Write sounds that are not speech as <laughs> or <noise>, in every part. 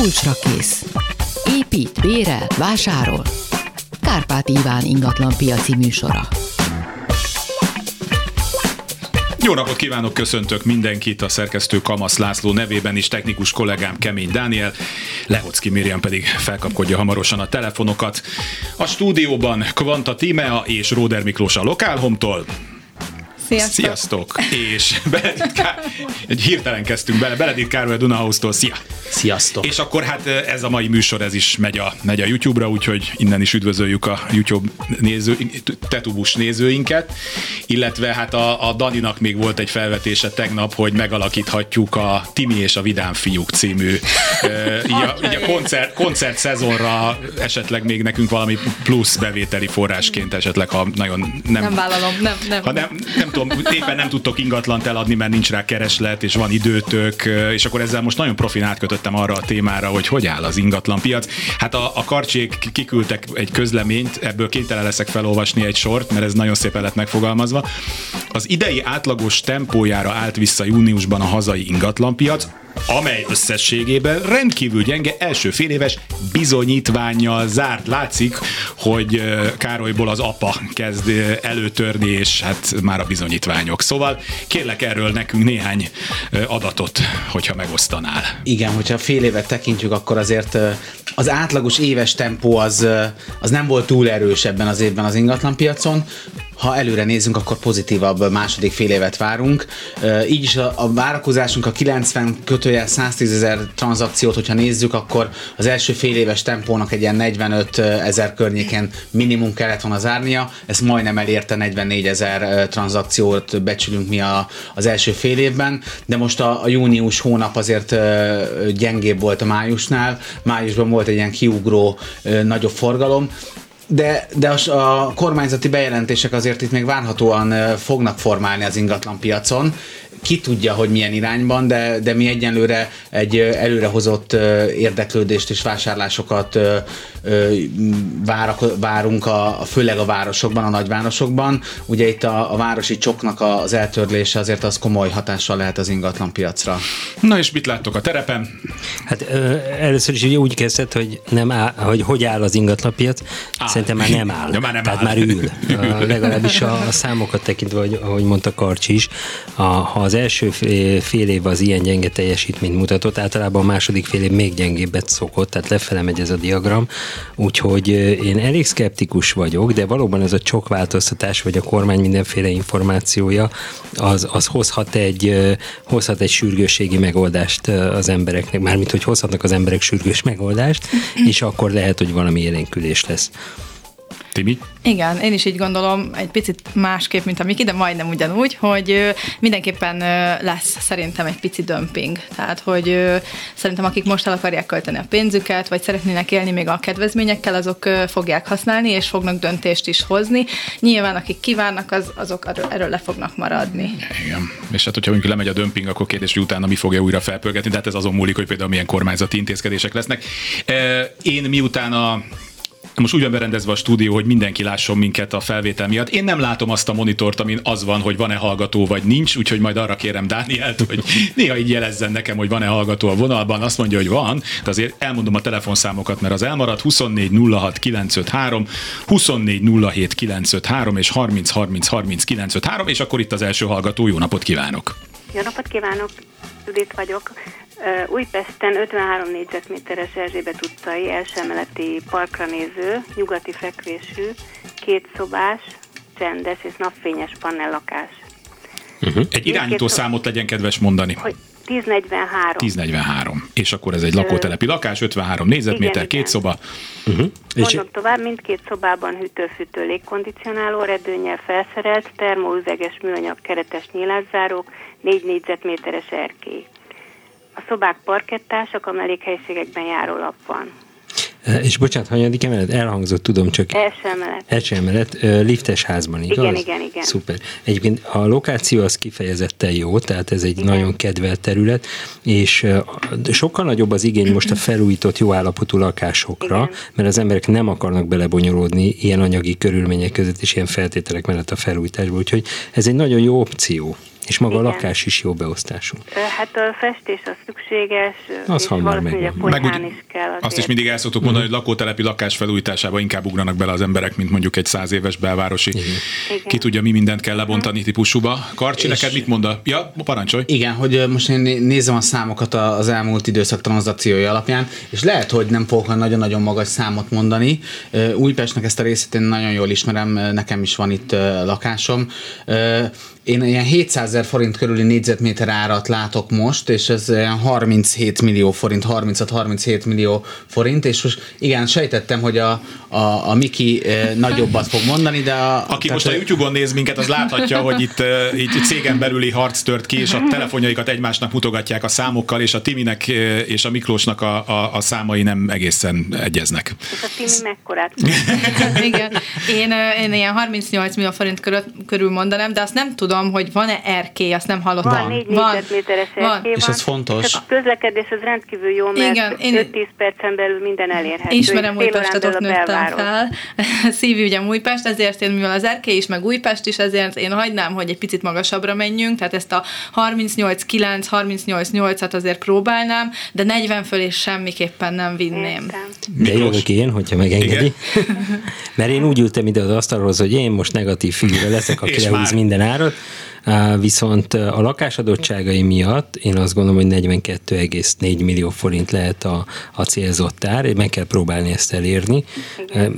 Kulcsra kész. Épít, bérel, vásárol. Kárpát Iván ingatlan piaci műsora. Jó napot kívánok, köszöntök mindenkit, a szerkesztő Kamasz László nevében is, technikus kollégám Kemény Dániel, Lehocki Miriam pedig felkapkodja hamarosan a telefonokat. A stúdióban Kvanta Tímea és Róder Miklós a Lokálhomtól. Sziasztok! Sziasztok! És Benedikt Kár... egy hirtelen kezdtünk bele, Benedikt Károly a Dunahouse-tól, szia! Sziasztok! És akkor hát ez a mai műsor, ez is megy a, megy a YouTube-ra, úgyhogy innen is üdvözöljük a YouTube néző, tetubus nézőinket, illetve hát a, a Daninak még volt egy felvetése tegnap, hogy megalakíthatjuk a Timi és a Vidám fiúk című így a, így a koncert, koncert szezonra esetleg még nekünk valami plusz bevételi forrásként esetleg, ha nagyon nem... Nem vállalom, nem, nem. Ha nem, nem tudom, éppen nem tudtok ingatlant eladni, mert nincs rá kereslet, és van időtök, és akkor ezzel most nagyon profin átkötöttem arra a témára, hogy hogy áll az ingatlan piac. Hát a, a karcsék kiküldtek egy közleményt, ebből kénytelen leszek felolvasni egy sort, mert ez nagyon szépen lett megfogalmazva. Az idei átlagos tempójára állt vissza júniusban a hazai ingatlanpiac, amely összességében rendkívül gyenge első féléves bizonyítványjal zárt. Látszik, hogy Károlyból az apa kezd előtörni, és hát már a bizonyítványok. Szóval kérlek erről nekünk néhány adatot, hogyha megosztanál. Igen, hogyha fél évet tekintjük, akkor azért az átlagos éves tempó az, az nem volt túl erős ebben az évben az ingatlanpiacon ha előre nézzünk, akkor pozitívabb második fél évet várunk. Így is a, a várakozásunk a 90 kötőjel 110 ezer tranzakciót, hogyha nézzük, akkor az első fél éves tempónak egy ilyen 45 ezer környéken minimum kellett volna zárnia, ezt majdnem elérte 44 ezer tranzakciót becsülünk mi a, az első fél évben, de most a, a június hónap azért gyengébb volt a májusnál, májusban volt egy ilyen kiugró nagyobb forgalom, de, de a, a kormányzati bejelentések azért itt még várhatóan fognak formálni az ingatlanpiacon, ki tudja, hogy milyen irányban, de, de mi egyenlőre egy előrehozott érdeklődést és vásárlásokat várak, várunk, a, főleg a városokban, a nagyvárosokban. Ugye itt a, a városi csoknak az eltörlése azért az komoly hatással lehet az ingatlan piacra. Na és mit láttok a terepen? Hát ö, először is ugye úgy kezdett, hogy, nem áll, hogy hogy áll az ingatlanpiac. Áll. Szerintem már nem áll. <laughs> Ja, már nem Tehát áll. már ül. <laughs> A, legalábbis a, a számokat tekintve, hogy, ahogy mondta Karcsi is, a, ha az első fél év az ilyen gyenge teljesítményt mutatott, általában a második fél év még gyengébbet szokott, tehát lefele megy ez a diagram, úgyhogy én elég szkeptikus vagyok, de valóban ez a csokváltoztatás, vagy a kormány mindenféle információja, az, az hozhat, egy, hozhat egy sürgősségi megoldást az embereknek, mármint hogy hozhatnak az emberek sürgős megoldást, és akkor lehet, hogy valami élénkülés lesz. Timi? Igen, én is így gondolom, egy picit másképp, mint a Miki, de majdnem ugyanúgy, hogy mindenképpen lesz szerintem egy pici dömping. Tehát, hogy szerintem akik most el akarják költeni a pénzüket, vagy szeretnének élni még a kedvezményekkel, azok fogják használni, és fognak döntést is hozni. Nyilván, akik kívánnak, az, azok erről le fognak maradni. Igen. És hát, hogyha mondjuk lemegy a dömping, akkor kérdés, hogy utána mi fogja újra felpörgetni, tehát ez azon múlik, hogy például milyen kormányzati intézkedések lesznek. Én miután a most úgy van berendezve a stúdió, hogy mindenki lásson minket a felvétel miatt. Én nem látom azt a monitort, amin az van, hogy van-e hallgató vagy nincs, úgyhogy majd arra kérem Dánielt, hogy néha így jelezzen nekem, hogy van-e hallgató a vonalban. Azt mondja, hogy van, de azért elmondom a telefonszámokat, mert az elmaradt 24 06 953, 24 07 953 és 30 30 30 953, és akkor itt az első hallgató. Jó napot kívánok! Jó napot kívánok! Judit vagyok. Újpesten 53 négyzetméteres Erzsébet utcai elsőemeleti parkra néző, nyugati fekvésű, két szobás, csendes és napfényes panellakás. Uh-huh. Egy irányító számot legyen kedves mondani. Hogy 1043. 1043. És akkor ez egy lakótelepi lakás, 53 négyzetméter, igen, két igen. szoba. Uh-huh. És Mondok tovább, mindkét szobában hűtő-fűtő légkondicionáló, redőnyel felszerelt, termoüveges műanyag keretes nyílászárók, 4 négyzetméteres erkély. A szobák parkettásak, a mellékhelyiségekben járólap van. És bocsánat, hanyadik emelet? Elhangzott, tudom, csak Első emelet. első emelet, liftes házban, igaz? Igen, igen, igen. Szuper. Egyébként a lokáció az kifejezetten jó, tehát ez egy igen. nagyon kedvelt terület, és sokkal nagyobb az igény most a felújított jó állapotú lakásokra, Igen. mert az emberek nem akarnak belebonyolódni ilyen anyagi körülmények között és ilyen feltételek mellett a felújításba, úgyhogy ez egy nagyon jó opció. És maga Igen. a lakás is jó beosztású. Hát a festés az szükséges, Az és hamar valószínűleg a. Meg úgy- is kell azért. Azt is mindig el szoktuk mondani, hogy lakótelepi lakás felújításába inkább ugranak bele az emberek, mint mondjuk egy száz éves belvárosi. Ki tudja, mi mindent kell lebontani típusúba. Karcsi, És- neked mit mond a... Ja, parancsolj. Igen, hogy most én né- nézem a számokat a- az elmúlt időszak tranzakciói alapján, és lehet, hogy nem fogok nagyon-nagyon magas számot mondani. Újpestnek ezt a részét én nagyon jól ismerem, nekem is van itt lakásom. Én ilyen 700 ezer forint körüli négyzetméter árat látok most, és ez ilyen 37 millió forint, 36-37 millió forint, és most igen, sejtettem, hogy a, a, a Miki ö, nagyobbat fog mondani, de a, Aki tehát, most a YouTube-on néz minket, az láthatja, hogy itt uh, így cégen belüli harc tört ki, és a telefonjaikat egymásnak mutogatják a számokkal, és a Timinek uh, és a Miklósnak a, a, a számai nem egészen egyeznek. És a Timi mekkorát? <laughs> Igen. Én, én ilyen 38 millió forint körül, körül mondanám, de azt nem tudom, hogy van-e erkély, azt nem hallottam. Van, négy négyzetméteres van. erkély És van. ez fontos. És a közlekedés az rendkívül jó, mert Igen, én- 5-10 percen belül minden elérhető. Ismerem és Újpestet, ott nőttem fel. <laughs> Szívügyem Újpest, ezért én, mivel az Erkély is, meg Újpest is, ezért én hagynám, hogy egy picit magasabbra menjünk, tehát ezt a 38-9, 38-8-at azért próbálnám, de 40 fölé semmiképpen nem vinném. Értem. De jövök én, hogyha megengedi. <laughs> Mert én úgy ültem ide az asztalhoz, hogy én most negatív figura leszek, aki És lehúz minden árat. Viszont a lakásadottságai miatt én azt gondolom, hogy 42,4 millió forint lehet a, a célzott ár, meg kell próbálni ezt elérni,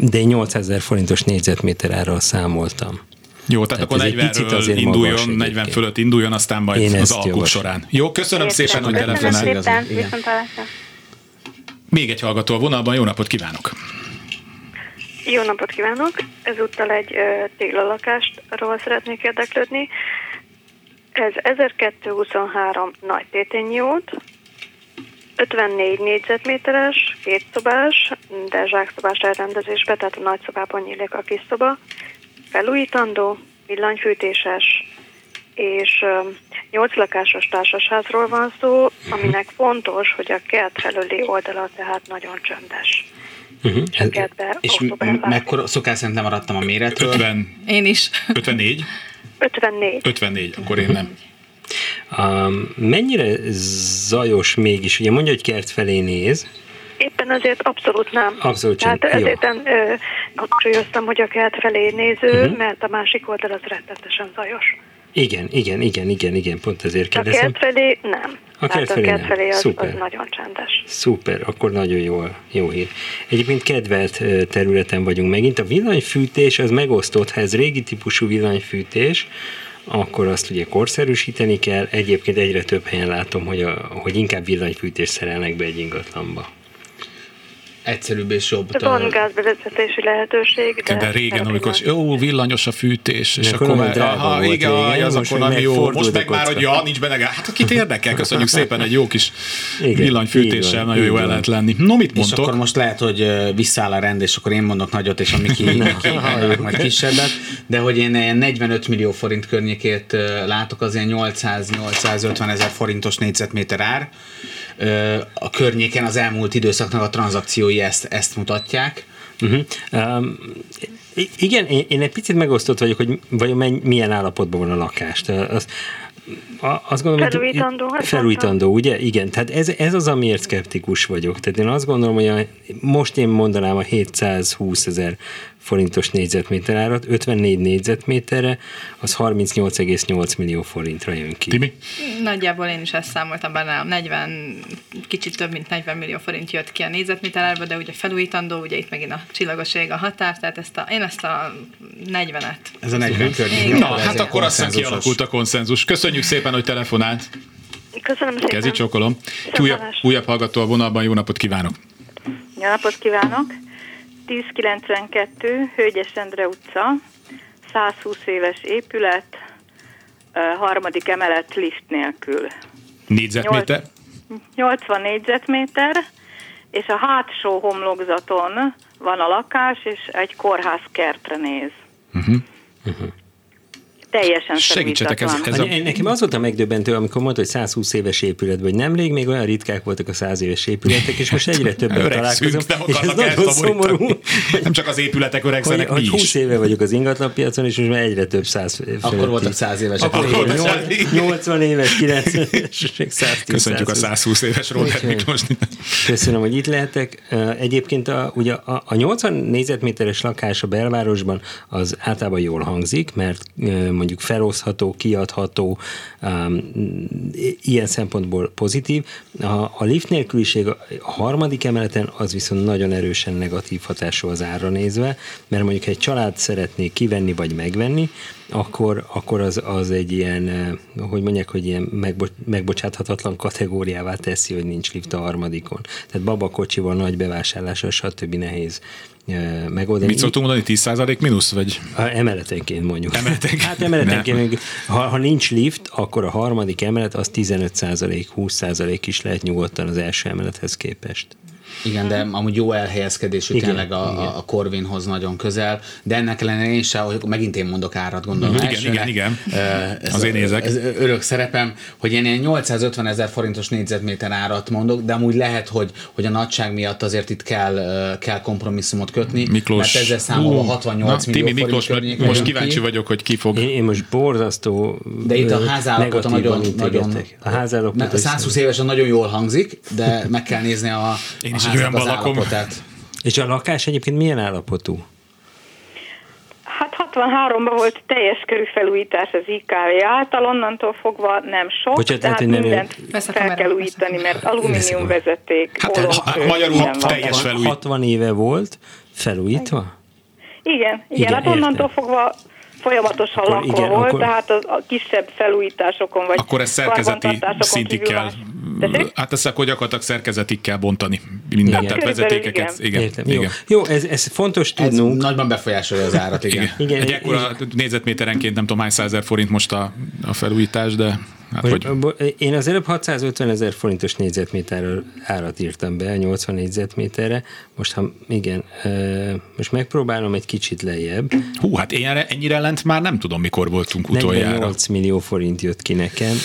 de én 800 ezer forintos négyzetméter árral számoltam. Jó, tehát, Tehát akkor ez egy picit 40-ről azért induljon, magas 40 egyébként. fölött induljon, aztán majd Én az alkuk javaslom. során. Jó, köszönöm Értem. szépen, hogy telefonáltál. Még egy hallgató a vonalban, jó napot kívánok! Jó napot kívánok! Ezúttal egy ö, téglalakástról szeretnék érdeklődni. Ez 1223 nagy tétényi út, 54 négyzetméteres, két szobás, de zsákszobás elrendezésbe, tehát a nagy szobában nyílik a kis szoba, felújítandó, villanyfűtéses, és 8 lakásos társasházról van szó, aminek fontos, hogy a kert felüli oldala tehát nagyon csöndes. Uh-huh. Kertbe és m- mekkora, szokás szerint lemaradtam a méretről. 50, Én is. 54? 54. 54, akkor én nem. Um, mennyire zajos mégis? Ugye mondja, hogy kert felé néz, Éppen azért abszolút nem. Abszolút sem. Tehát ezért hangsúlyoztam, hogy a kert felé néző, uh-huh. mert a másik oldal az rettetesen zajos. Igen, igen, igen, igen, igen, pont ezért A kérdezem. kert felé nem. A kert Tehát a felé kert nem. felé az, Szuper. az nagyon csendes. Szuper, akkor nagyon jó, jó hír. Egyébként kedvelt területen vagyunk megint. A villanyfűtés az megosztott, ha ez régi típusú villanyfűtés, akkor azt ugye korszerűsíteni kell. Egyébként egyre több helyen látom, hogy, a, hogy inkább villanyfűtést szerelnek be egy ingatlanba. Egyszerűbb és jobb. Van gázbevezetési lehetőség, de... De régen, amikor jó, villanyos a fűtés, és De akkor már, aha, volt igen, régen, az most akkor meg nem jó. Most meg már, hogy ja, nincs benne gáz. Hát akit érdekel, köszönjük <laughs> szépen, egy jó kis Igen, villanyfűtéssel nagyon jó el lehet lenni. No, mit És mondtok? akkor most lehet, hogy ö, visszaáll a rend, és akkor én mondok nagyot, és a Miki, Miki mondanak majd kisebbet, de hogy én ilyen 45 millió forint környékét látok, az ilyen 800-850 ezer forintos négyzetméter ár. A környéken az elmúlt időszaknak a tranzakciói ezt, ezt mutatják. Uh-huh. Um, igen, én, én egy picit megosztott vagyok, hogy vajon menny- milyen állapotban van a lakás. Tehát Az, azt gondolom, hogy- Felújítandó, hát Felújítandó, ugye? Igen, tehát ez, ez az, amiért szkeptikus vagyok. Tehát én azt gondolom, hogy a, most én mondanám a 720 ezer forintos négyzetméter árat, 54 négyzetméterre, az 38,8 millió forintra jön ki. Timi? Nagyjából én is ezt számoltam benne, 40, kicsit több mint 40 millió forint jött ki a négyzetméter árba, de ugye felújítandó, ugye itt megint a csillagoség a határ, tehát ezt a, én ezt a 40-et. Ez a 40 környék. Na, hát akkor azt hiszem kialakult a konszenzus. Köszönjük szépen, hogy telefonált. Köszönöm szépen. Kezi csókolom. Egy Újabb, újabb hallgató a vonalban, jó napot kívánok. Jó napot kívánok! 1092, Hölgyes Endre utca, 120 éves épület, harmadik emelet lift nélkül. Négyzetméter? 80 négyzetméter, és a hátsó homlokzaton van a lakás, és egy kórház kertre néz. Teljesen Segítsetek, ez, ez a... Nekem az volt a megdöbbentő, amikor mondta, hogy 120 éves épület, vagy nemrég még olyan ritkák voltak a 100 éves épületek, és most egyre többet találkozom. És ez akarnak nagyon szomorú. Nem csak az épületek hogy, öregszenek, mi hogy 20 is. éve vagyok az ingatlanpiacon, és most már egyre több száz Akkor fölötti. voltak száz évesek. Akkor Akkor száz- 80 éves, 90 éves, <laughs> és még 110 Köszönjük a 120 éves Robert Miklós. Köszönöm, hogy itt lehetek. Egyébként a, ugye a, a 80 négyzetméteres lakás a belvárosban az általában jól hangzik, mert mondjuk felosztható, kiadható, ilyen szempontból pozitív. A, a lift nélküliség a harmadik emeleten az viszont nagyon erősen negatív hatású az árra nézve, mert mondjuk egy család szeretné kivenni vagy megvenni, akkor, akkor az, az egy ilyen, eh, hogy mondják, hogy ilyen megbo- megbocsáthatatlan kategóriává teszi, hogy nincs lift a harmadikon. Tehát babakocsival, nagy bevásárlással, stb. nehéz eh, megoldani. Mit szoktunk mondani, 10% mínusz? Vagy? A emeletenként mondjuk. Emeletenként? Hát emeletenként. Ha, ha nincs lift, akkor a harmadik emelet az 15% 20% is lehet nyugodtan az első emelethez képest. Igen, de amúgy jó elhelyezkedésű Igen, tényleg a, igen. a, Corvinhoz nagyon közel, de ennek ellenére én sem, hogy megint én mondok árat, gondolom. Igen, elsőre. igen, igen. Ö, Ez Az én érzek. Ez örök szerepem, hogy én ilyen 850 ezer forintos négyzetméter árat mondok, de amúgy lehet, hogy, hogy a nagyság miatt azért itt kell, kell kompromisszumot kötni, Miklós. mert ezzel számolva Hú. 68 Na, millió Timi Miklós, forint most kíváncsi ki. vagyok, hogy ki fog. Én, én most borzasztó De itt a házállapota nagyon, nagyon integetek. A házállapota a 120 évesen nagyon jól hangzik, de meg kell nézni a, Én a is egy háznak olyanban az lakom. állapotát. És a lakás egyébként milyen állapotú? Hát 63-ban volt teljes körű felújítás az IKV által, onnantól fogva nem sok, Bocsánat, tehát hát, hogy nem mindent a fel kell újítani, mert alumínium vezeték, Hát, olajkő, ha- magyarul teljes felújít. 60 éve volt felújítva? Igen, igen, Igen, hát onnantól fogva folyamatosan Akkor lakva igen, volt, akkor- tehát a, a kisebb felújításokon vagy Akkor ezt szerkezeti szintig kell, Tessék? hát ezt akkor gyakorlatilag szerkezetig kell bontani mindent, Igen. tehát vezetékeket. igen. Igen, Értem. igen. Jó, Jó ez, ez fontos Ez tudnunk. nagyban befolyásolja az árat, igen. Igen. Igen, Egy ekkora négyzetméterenként nem tudom hány százezer forint most a, a felújítás, de hát Most, hogy... én az előbb 650 ezer forintos négyzetméterről árat írtam be, 80 négyzetméterre. Most, ha igen, most megpróbálom egy kicsit lejjebb. Hú, hát én ennyire lent már nem tudom, mikor voltunk utoljára. 48 millió forint jött ki nekem.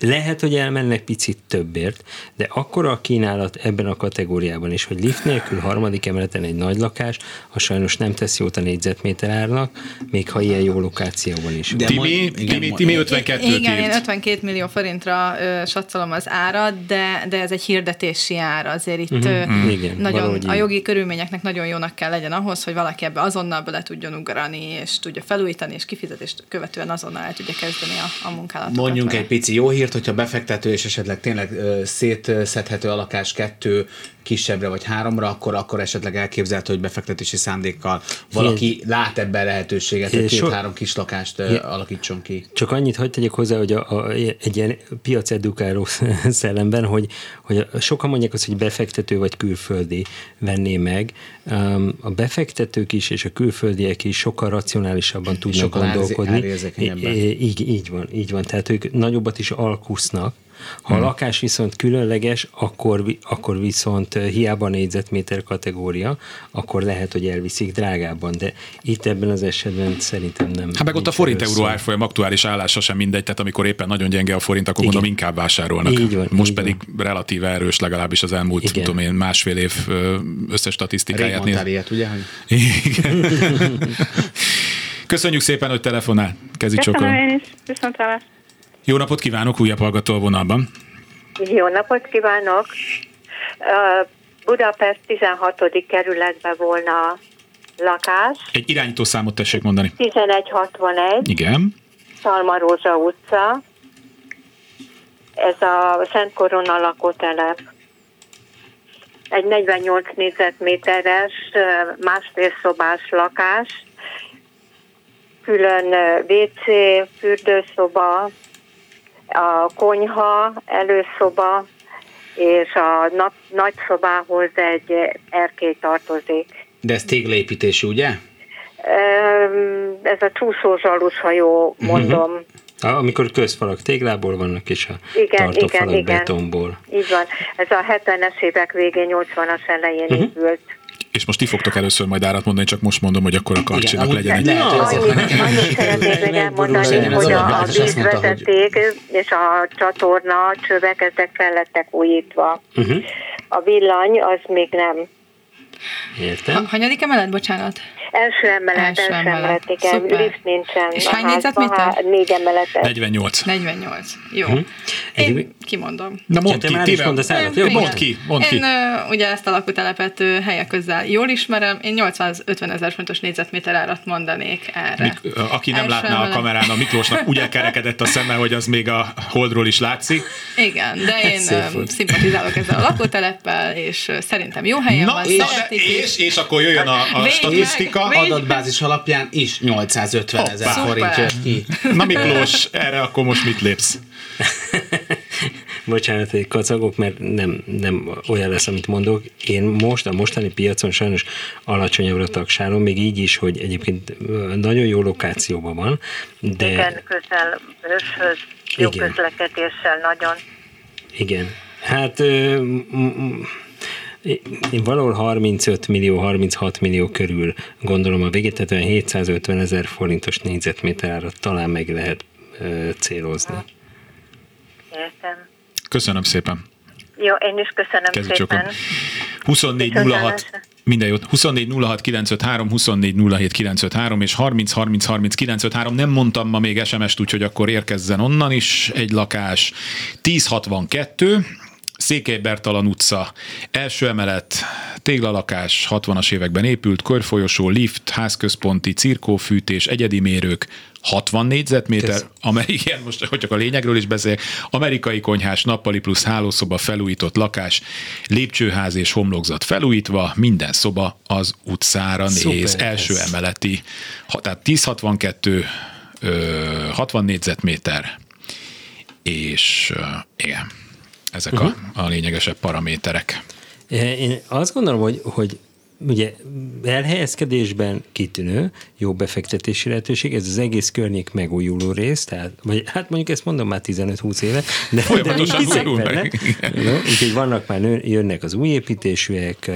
Lehet, hogy elmennek picit többért, de akkora a kínálat ebben a kategóriában is, hogy lift nélkül harmadik emeleten egy nagy lakás, az sajnos nem tesz jót a négyzetméter árnak, még ha ilyen jó lokációban is. De Timi, igen, Timi, Timi 52 Igen, én írt. 52 millió forintra ö, satszolom az árat, de, de ez egy hirdetési ár. Azért itt ö, Igen, nagyon, a így. jogi körülményeknek nagyon jónak kell legyen ahhoz, hogy valaki ebbe azonnal bele tudjon ugrani, és tudja felújítani, és kifizetést követően azonnal el tudja kezdeni a, a munkálatokat. Mondjunk vele. egy pici jó hírt, hogyha befektető és esetleg tényleg szétszedhető a lakás kettő kisebbre vagy háromra, akkor, akkor esetleg elképzelhető, hogy befektetési szándékkal valaki lát ebben lehetőséget, hogy két-három kis lakást ö, alakítson ki. Csak annyit hagyd tegyek hozzá, hogy a, a, egy ilyen piacedukáló <laughs> szellemben, hogy, hogy sokan mondják azt, hogy befektető vagy külföldi venné meg. Um, a befektetők is és a külföldiek is sokkal racionálisabban tudnak Sokkal gondolkodni. I- így, így van, így van. Tehát ők nagyobbat is alkusznak. Ha a lakás viszont különleges, akkor, akkor viszont hiába négyzetméter kategória, akkor lehet, hogy elviszik drágábban, de itt ebben az esetben szerintem nem. Hát meg ott a nincs forint erről euró szó. árfolyam aktuális állása sem mindegy, tehát amikor éppen nagyon gyenge a forint, akkor Igen. gondolom inkább vásárolnak. Így van, Most így pedig relatíve erős, legalábbis az elmúlt, Igen. tudom én, másfél év összes Rég statisztikáját néz. ilyet, ugye? <laughs> Igen. <laughs> Köszönjük szépen, hogy telefonál. Kezi Köszönöm én is, viszont hallás. Jó napot kívánok, újabb hallgató a vonalban. Jó napot kívánok! Budapest 16. kerületben volna lakás, Egy irányító számot tessék mondani. 1161, Igen. Szalmarózsa utca. Ez a Szent Korona lakótelep. Egy 48 négyzetméteres, másfél szobás lakás, külön WC, fürdőszoba, a konyha, előszoba, és a nap, nagyszobához egy erkély tartozik. De ez téglaépítésű, ugye? Ez a csúszó zsalus, ha jó mondom. Ah, amikor közfalak téglából vannak, és a Igen, tartófalak igen, igen. betonból. Így van. Ez a 70-es évek végén, 80-as elején Mhm. épült. És most ti fogtok először majd árat mondani, csak most mondom, hogy akkor a karcsinak legyen egy... lehet, Annyit, szeretnék még elmondani, hogy a, a hogy- vízvezeték és a csatorna csövek, ezek fel lettek újítva. Uh-huh. A villany az még nem. Értem. Ha, hanyadik emelet, bocsánat? Első emelet, Első első, emelet. igen, Szuper. lift nincsen. És hány négyzetméter? Négy emeletes. 48. 48. Jó. Hm. Én Egyébként- kimondom. Na mondd ki, Tivel. mondasz állat, jó? Mondd ki, mondd ki. Én ugye ezt a lakótelepet helyek közel jól ismerem, én 850 ezer fontos négyzetméter árat mondanék erre. Mik, aki nem Első látná a kamerán, a Miklósnak úgy elkerekedett a szeme, hogy az még a holdról is látszik. Igen, de én szimpatizálok ezzel a lakóteleppel, és szerintem jó helyen Na, van, és, és, és akkor jöjjön a, a Végleg, statisztika. végleg. Adatbázis alapján is 850 ezer forint jött ki. Na Miklós, erre akkor most mit lépsz? <laughs> Bocsánat, hogy kacagok, mert nem, nem olyan lesz, amit mondok. Én most a mostani piacon sajnos alacsonyabbra tagsálom, még így is, hogy egyébként nagyon jó lokációban van, de Igen, közel őshöz, jó Igen. közlekedéssel nagyon. igen. Hát én valahol 35 millió, 36 millió körül gondolom a végét, tehát olyan 750 ezer forintos négyzetméter árat talán meg lehet ö, célozni. Értem. Köszönöm szépen. Jó, én is köszönöm Kezdjük szépen. 24 06 minden jót. 24 06 953, 24 07 953 és 30 30 30 953. Nem mondtam ma még SMS-t, úgyhogy akkor érkezzen onnan is egy lakás. 1062, Székely Bertalan utca, első emelet, téglalakás, 60-as években épült, körfolyosó, lift, házközponti, cirkófűtés, egyedi mérők, 60 négyzetméter, amerikai, most hogy csak a lényegről is beszél, amerikai konyhás, nappali plusz hálószoba felújított lakás, lépcsőház és homlokzat felújítva, minden szoba az utcára Szuper néz, ez. első emeleti, tehát 1062, ö, 60 négyzetméter, és igen, ezek uh-huh. a, a lényegesebb paraméterek. Én azt gondolom, hogy, hogy ugye elhelyezkedésben kitűnő, jó befektetési lehetőség, ez az egész környék megújuló rész, tehát, vagy hát mondjuk ezt mondom már 15-20 éve, de, Folyamatosan de újul meg. Jó, Úgyhogy vannak már, jönnek az új építésűek,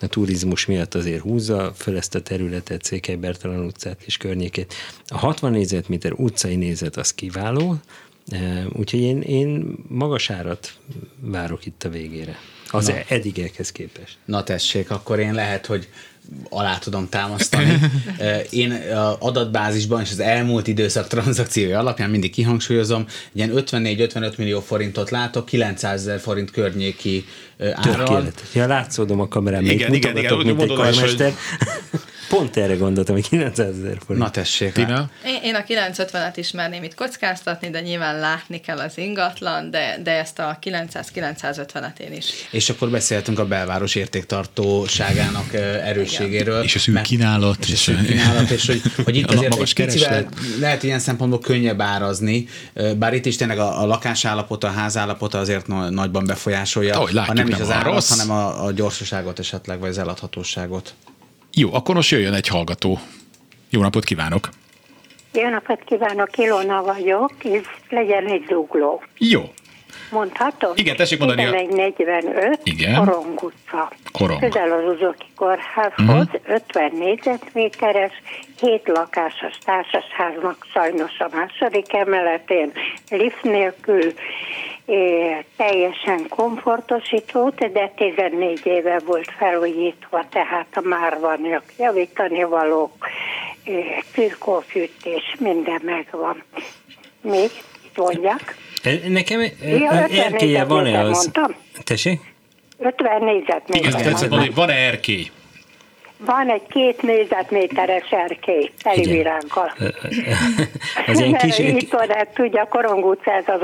a turizmus miatt azért húzza föl ezt a területet, Székely Bertalan utcát és környékét. A 60 négyzetméter utcai nézet az kiváló, eh, úgyhogy én, én magas árat várok itt a végére. Az Na. eddigekhez képest. Na tessék, akkor én lehet, hogy alá tudom támasztani. <laughs> Én a adatbázisban és az elmúlt időszak tranzakciója alapján mindig kihangsúlyozom, ilyen 54-55 millió forintot látok, 900 ezer forint környéki árral. Tökéletes. Ja, látszódom a kamerán, még Igen, igen, mutogatok, igen, mint egy mondod hogy- karmester. <laughs> Pont erre gondoltam, hogy 900 ezer forint. Na tessék. Tina? Én, én a 950-et ismerném itt kockáztatni, de nyilván látni kell az ingatlan, de, de ezt a 900-950-et én is. És akkor beszéltünk a belváros értéktartóságának erősségéről. És a szűk kínálat. És a szűk kínálat, és hogy, <laughs> hogy itt A azért magas egy lehet ilyen szempontból könnyebb árazni, bár itt is tényleg a, a lakásállapota, a házállapota azért nagyban befolyásolja, Ahogy látjuk, ha nem is nem az olyan árat, rossz. hanem a, a gyorsaságot esetleg, vagy az eladhatóságot. Jó, akkor most jöjjön egy hallgató. Jó napot kívánok! Jó napot kívánok, Ilona vagyok, és legyen egy zugló. Jó, Mondhatom? Igen, tessék mondani a- 1145, Igen. Korong utca. Korong. Közel az Uzoki Kórházhoz, Mhm. 50 négyzetméteres, 7 lakásos társasháznak sajnos a második emeletén, lift nélkül, é, teljesen komfortosított, de 14 éve volt felújítva, tehát már van javítani valók, é, minden megvan. Még. E, Nekem Ja, 50 erkélye van-e az? mondtam. Tessék? 50 négyzetméter. igen, van-e erkély? Van egy két négyzetméteres erkély, teli Igen. virággal. Az ilyen kis... <laughs> Itt hát tudja, Korong utca, ez az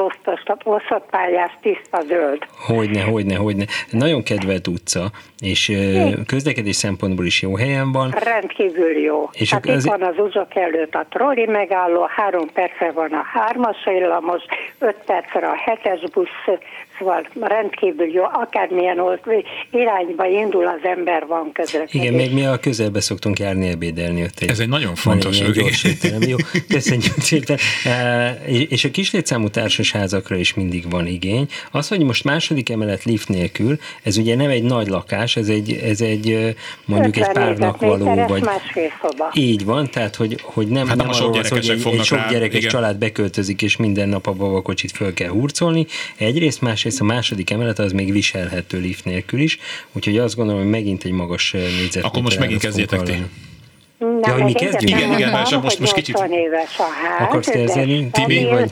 osztott pályás, tiszta zöld. Hogyne, hogyne, hogyne. Nagyon kedvelt utca, és ö, közlekedés szempontból is jó helyen van. Rendkívül jó. És hát akkor itt az- van az uzok előtt a trolli megálló, három percre van a hármas villamos, öt percre a hetes busz Szóval rendkívül jó, akármilyen old, irányba indul az ember, van közlekedés. Igen, még mi a közelbe szoktunk járni ebédelni. Ott Ez egy nagyon fontos egy gyors étterem. Jó, köszönjük szépen. <laughs> E, És a kislétszámú társasházakra is mindig van igény. Az, hogy most második emelet lift nélkül, ez ugye nem egy nagy lakás, ez egy, ez egy ö, mondjuk egy 50 párnak való, vagy másfél szoba. így van, tehát hogy, hogy nem, Hát nem nem arról szó, hogy egy, egy sok rá, gyerekes igen. család beköltözik, és minden nap a babakocsit föl kell hurcolni. Egyrészt, másrészt a második emelet az még viselhető lift nélkül is, úgyhogy azt gondolom, hogy megint egy magas négyzetméter Akkor most megint kezdjétek ti. Na, Ja, hogy mi kezdjünk? egyet Igen, nem igen, most- most kicsit- 80 éves a ház. Akarsz de kezdeni, Tibi, vagy?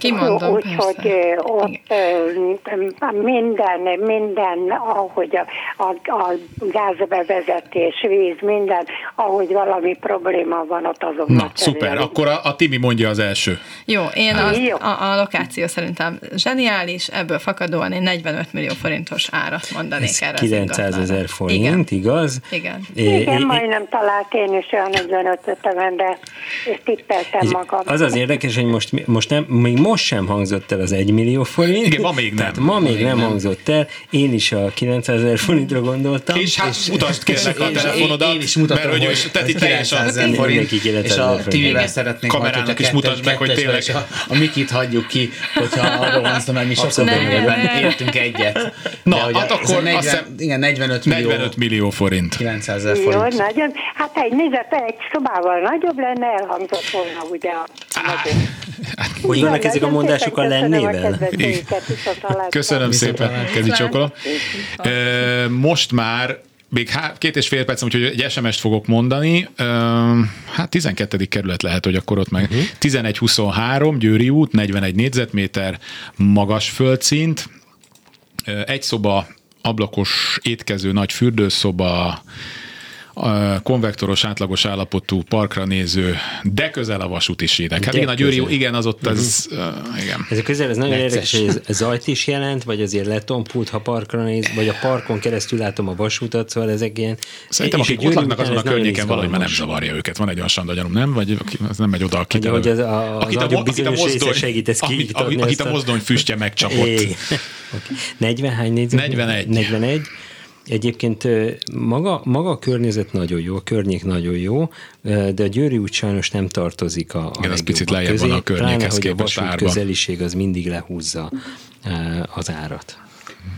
Kimondom, Úgyhogy ö, ott ö, minden, minden, ahogy a, a, a gázbevezetés, víz, minden, ahogy valami probléma van, ott azonnal Na, szuper. Akkor a, a Timi mondja az első. Jó, én az, Jó. a, a lokáció szerintem zseniális, ebből fakadóan én 45 millió forintos árat mondanék Ez erre az 900 ingatlanra. ezer forint, igaz? Igen. É, Igen, é- majdnem talált én is olyan 45 de és tippeltem magam. Az az érdekes, hogy most, most nem, még most sem hangzott el az 1 millió forint. Igen, ma még nem. Tehát ma még nem hangzott el. Én is a 900 ezer forintra gondoltam. És hát mutasd kérlek a és telefonodat, Én, én is mutatom, mert hogy, hogy, hogy tehát itt teljesen 900 ezer forint, Mindenki 900 és a. TV-vel szeretnék Kamerának is mutasd meg, hogy tényleg- és a, a Mikit hagyjuk ki, hogyha arról van szó, mert mi sokszor értünk egyet. Na, hát akkor ez a azt 40, hiszem- igen, 45 millió, 45 millió forint. 900 ezer Jó, forint. nagyon. Hát egy nézet, egy szobával nagyobb lenne, elhangzott volna ugye a nagyobb. Hogy vannak ezek a mondások a szépen köszönöm lennével? Köszönöm szépen, csókolom. Ö, Most már még há- két és fél perc, úgyhogy egy SMS-t fogok mondani. Hát 12. kerület lehet, hogy akkor ott meg. Mhm. 1123, Győri út, 41 négyzetméter, magas földszint, egy szoba, ablakos étkező, nagy fürdőszoba, a konvektoros átlagos állapotú parkra néző, de közel a vasúti sínek. Hát De igen, a Győri, igen, az ott, az, uh, igen. Ez a közel, ez nagyon Necces. érdekes, hogy ez zajt is jelent, vagy azért letompult, ha parkra néz, vagy a parkon keresztül látom a vasútat, szóval ezek ilyen... Szerintem akik ott laknak azon a ez környéken, valahogy már nem zavarja őket. Van egy olyan sandagyanom, nem? Vagy aki, az nem megy oda, akit, Hogy- az a- az akit, a, akit a mozdony, segítesz akit, akit, a mozdony füstje megcsapott. Igen. <laughs> Oké. 40 hány négyzet? 41. 41. Egyébként maga, maga a környezet nagyon jó, a környék nagyon jó, de a Győri út sajnos nem tartozik a, a Igen, az legjobbak picit lejjebb közé, van a környékhez pláne, hogy a vasút árban. közeliség az mindig lehúzza az árat.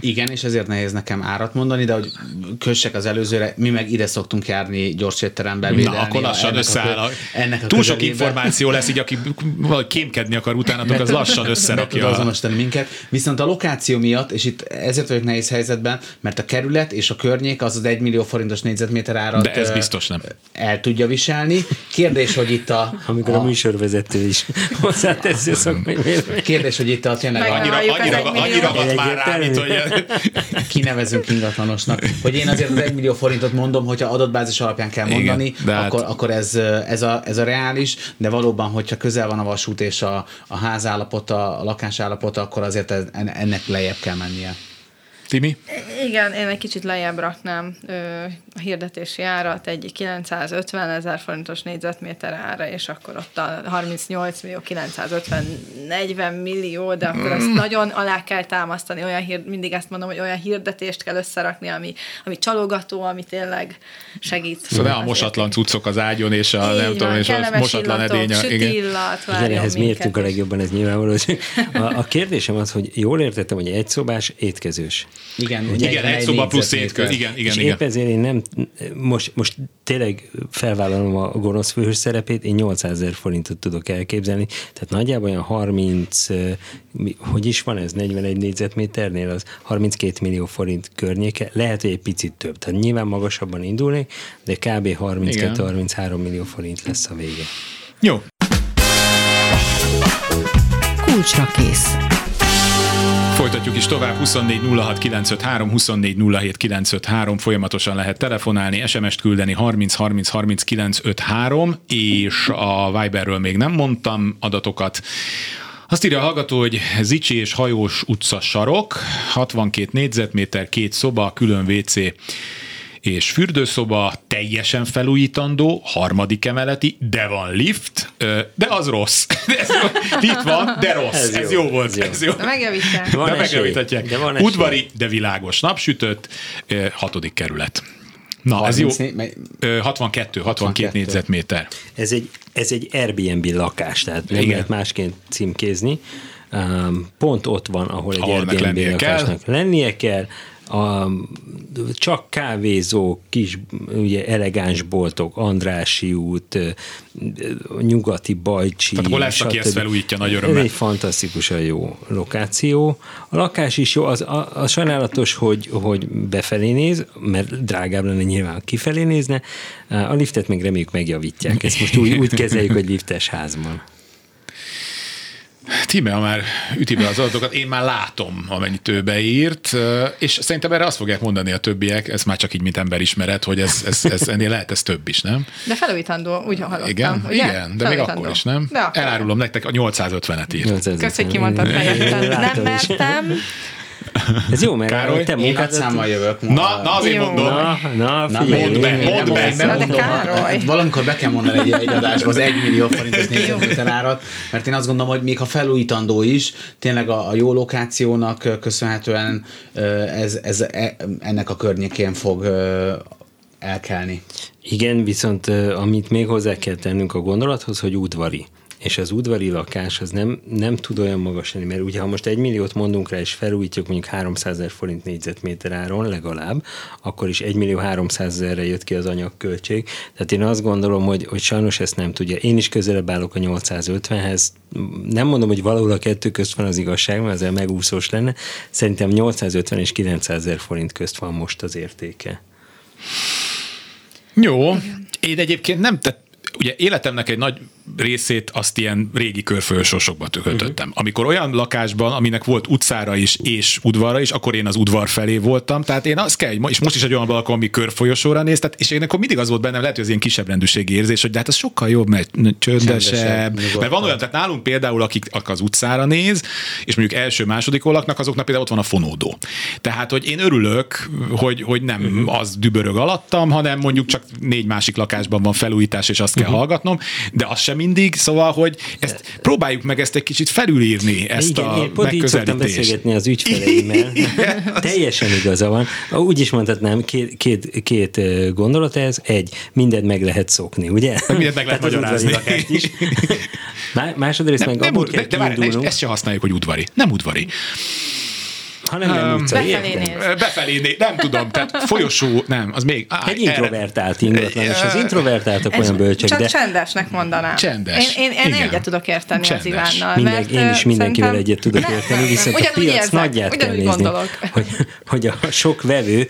Igen, és ezért nehéz nekem árat mondani, de hogy kössek az előzőre, mi meg ide szoktunk járni gyors étterembe. Na, akkor lassan ennek a összeáll. A, ennek a túl sok információ lesz, így aki valahogy kémkedni akar utánatok, az lassan összerakja. azonosítani minket. Viszont a lokáció miatt, és itt ezért vagyok nehéz helyzetben, mert a kerület és a környék az az 1 millió forintos négyzetméter árat De ez biztos nem. el tudja viselni. Kérdés, hogy itt a, Amikor a, a műsorvezető is hozzáteszi a szakmai kérdés, hogy itt a tényleg Annyira, annyira, egymilliót. annyira hat már rá, mint hogy <laughs> kinevezünk ingatlanosnak. Hogy én azért az 1 millió forintot mondom, hogyha adatbázis alapján kell Igen, mondani, de hát- akkor, akkor ez, ez, a, ez a reális, de valóban, hogyha közel van a vasút és a, a ház állapota, a lakás állapota, akkor azért ennek lejjebb kell mennie. Timi? Igen, én egy kicsit lejjebb raknám ö, a hirdetési árat egy 950 ezer forintos négyzetméter ára, és akkor ott a 38 millió 950 40 millió, de akkor ezt nagyon alá kell támasztani, olyan hír, mindig ezt mondom, hogy olyan hirdetést kell összerakni, ami, ami csalogató, ami tényleg segít. Szóval ne a mosatlan cuccok az ágyon, és a Így nem van, tudom, és a mosatlan edény. a- süti Igen. ehhez mi értünk a legjobban, ez nyilvánvaló. A, a kérdésem az, hogy jól értettem, hogy egy szobás étkezős. Igen, Igen, 41 egy szoba plusz étköz. Igen, igen, és igen. épp ezért én nem, most, most tényleg felvállalom a gonosz főhős szerepét, én 800 ezer forintot tudok elképzelni, tehát nagyjából olyan 30, eh, mi- hogy is van ez, 41 négyzetméternél, az 32 millió forint környéke, lehet, hogy egy picit több, tehát nyilván magasabban indulnék, de kb. 32-33 millió forint lesz a vége. Jó, Kulcsra kész. Folytatjuk is tovább, 24 06 953, 24 07 953, folyamatosan lehet telefonálni, SMS-t küldeni 30 30 30 953, és a Viberről még nem mondtam adatokat. Azt írja a hallgató, hogy Zicsi és Hajós utca sarok, 62 négyzetméter, két szoba, külön WC, és fürdőszoba teljesen felújítandó, harmadik emeleti, de van lift, de az rossz. <laughs> ez jó. Lift van, de rossz. Ez, Ez jó, jó, volt. ez jó. Ez jó. De megjavítják. De de van esély. Udvari, de világos napsütött, hatodik kerület. Na, ez jó. 30 né- mely- Ö, 62, 62 62. négyzetméter. Ez egy, ez egy Airbnb lakás, tehát nem Igen. lehet másként címkézni. Um, Pont ott van, ahol egy Ahol Airbnb lennie lakásnak lennie kell. A, csak kávézók, kis ugye elegáns boltok, Andrási út, nyugati bajcsi. Tehát lesz, aki ezt felújítja nagy Ez örömmel. egy fantasztikusan jó lokáció. A lakás is jó, az, a, a sajnálatos, hogy, hogy befelé néz, mert drágább lenne nyilván, kifelé nézne. A liftet meg reméljük megjavítják. Ezt most úgy, úgy kezeljük, hogy liftes házban. Tíme, ha már üti be az adatokat, én már látom, amennyit ő beírt, és szerintem erre azt fogják mondani a többiek, ez már csak így, mint emberismeret, hogy ez, ez, ez ennél lehet ez több is, nem? De felújítandó, úgy hallottam. Igen, ugye? igen, de még akkor is, nem? De akkor. Elárulom nektek, a 850-et írt. 850. Kösz, hogy kimondtad. Nem mertem. Ez jó, mert Károly? te Én munkádat... nagyszámmal jövök. Na, na azért Jó. mondom. Na, na, Na, figyelj, mondd be, mondd be. de Bemondom, Károly. hát valamikor be kell mondani egy, egy adásba az 1 millió forintos négyzetméter árat, mert én azt gondolom, hogy még ha felújítandó is, tényleg a, a jó lokációnak köszönhetően ez, ez e- ennek a környékén fog elkelni. Igen, viszont amit még hozzá kell tennünk a gondolathoz, hogy udvari. És az udvari lakás az nem, nem tud olyan magas lenni, mert ugye ha most egy milliót mondunk rá, és felújítjuk mondjuk 300 ezer forint négyzetméter áron legalább, akkor is 1 millió 300 ezerre jött ki az anyagköltség. Tehát én azt gondolom, hogy, hogy sajnos ezt nem tudja. Én is közelebb állok a 850-hez. Nem mondom, hogy valahol a kettő közt van az igazság, mert ezzel megúszós lenne. Szerintem 850 és 900 ezer forint közt van most az értéke. Jó. Én egyébként nem, tehát ugye életemnek egy nagy részét azt ilyen régi körfolyosósokba kötöttem. Uh-huh. Amikor olyan lakásban, aminek volt utcára is és udvarra is, akkor én az udvar felé voltam, tehát én azt kell, és most is egy olyan balkon, ami körfolyosóra néz, tehát, és én akkor mindig az volt bennem, lehet, hogy ez ilyen kisebb rendűségi érzés, hogy de hát az sokkal jobb, mert csöndesebb. Mert van olyan, tehát nálunk például, akik, az utcára néz, és mondjuk első-második laknak, azoknak például ott van a fonódó. Tehát, hogy én örülök, hogy, hogy nem uh-huh. az dübörög alattam, hanem mondjuk csak négy másik lakásban van felújítás, és azt kell uh-huh. hallgatnom, de az sem mindig, szóval, hogy ezt próbáljuk meg ezt egy kicsit felülírni, ezt Igen, a én pont így szoktam beszélgetni az ügyfeleimmel. <laughs> Teljesen igaza van. Úgy is mondhatnám, két, két, két gondolat ez. Egy, mindent meg lehet szokni, ugye? Mindent meg lehet magyarázni. lakást Is. <laughs> Má- Másodrészt Nem, meg nem, abból ud- kell de, de várj, ezt se használjuk, hogy udvari. Nem udvari. Hanem nem utcai, Befelé néz. Befelé, nem tudom, tehát folyosó, nem, az még... Á, Egy introvertált ingatlan, és az introvertáltak olyan bölcsek, csak de csendesnek mondanám. Csendes. Én, én, én Igen. egyet tudok érteni Csendes. az Ivánnal. Minden, mert, én is mindenkivel szerintem- egyet tudok érteni, viszont a piac érzek, nagyját kell nézni, gondolok. hogy, hogy a sok vevő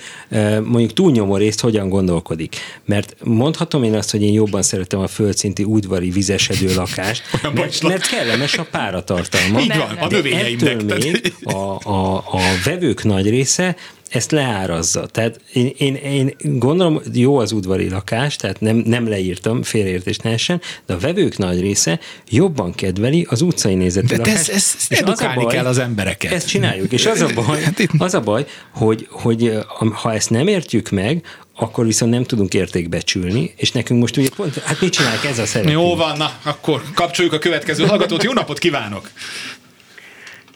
mondjuk túlnyomó részt hogyan gondolkodik. Mert mondhatom én azt, hogy én jobban szeretem a földszinti udvari vizesedő lakást, mert, mert kellemes a páratartalma. Így van, a növényeimnek. ettől még a, a, a vevők nagy része ezt leárazza. Tehát én, én, én gondolom, hogy jó az udvari lakás, tehát nem, nem leírtam, félreértés ne essen, de a vevők nagy része jobban kedveli az utcai nézetű De lakást. ez- ez- ezt És az edukálni kell az embereket. Ezt csináljuk, és az a <laughs> baj, Hát az a baj hogy, hogy ha ezt nem értjük meg, akkor viszont nem tudunk értékbecsülni, és nekünk most ugye pont, hát mit csinálják ez a szerep? Jó van, na, akkor kapcsoljuk a következő hallgatót. Jó napot kívánok!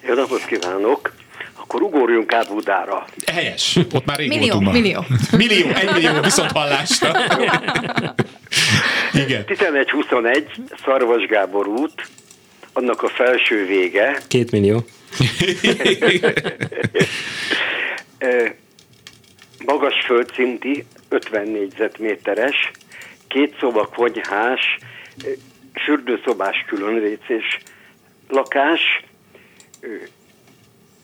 Jó napot kívánok! Akkor ugorjunk át Budára. Helyes. Ott már rég Millió, voltunk ma. millió. Millió, egy millió, viszont hallásra. <laughs> Igen. 1121 Szarvas Gábor út, annak a felső vége. Két millió. <laughs> Magas földszinti, 50 négyzetméteres, két szoba konyhás, fürdőszobás különrécés lakás, eh,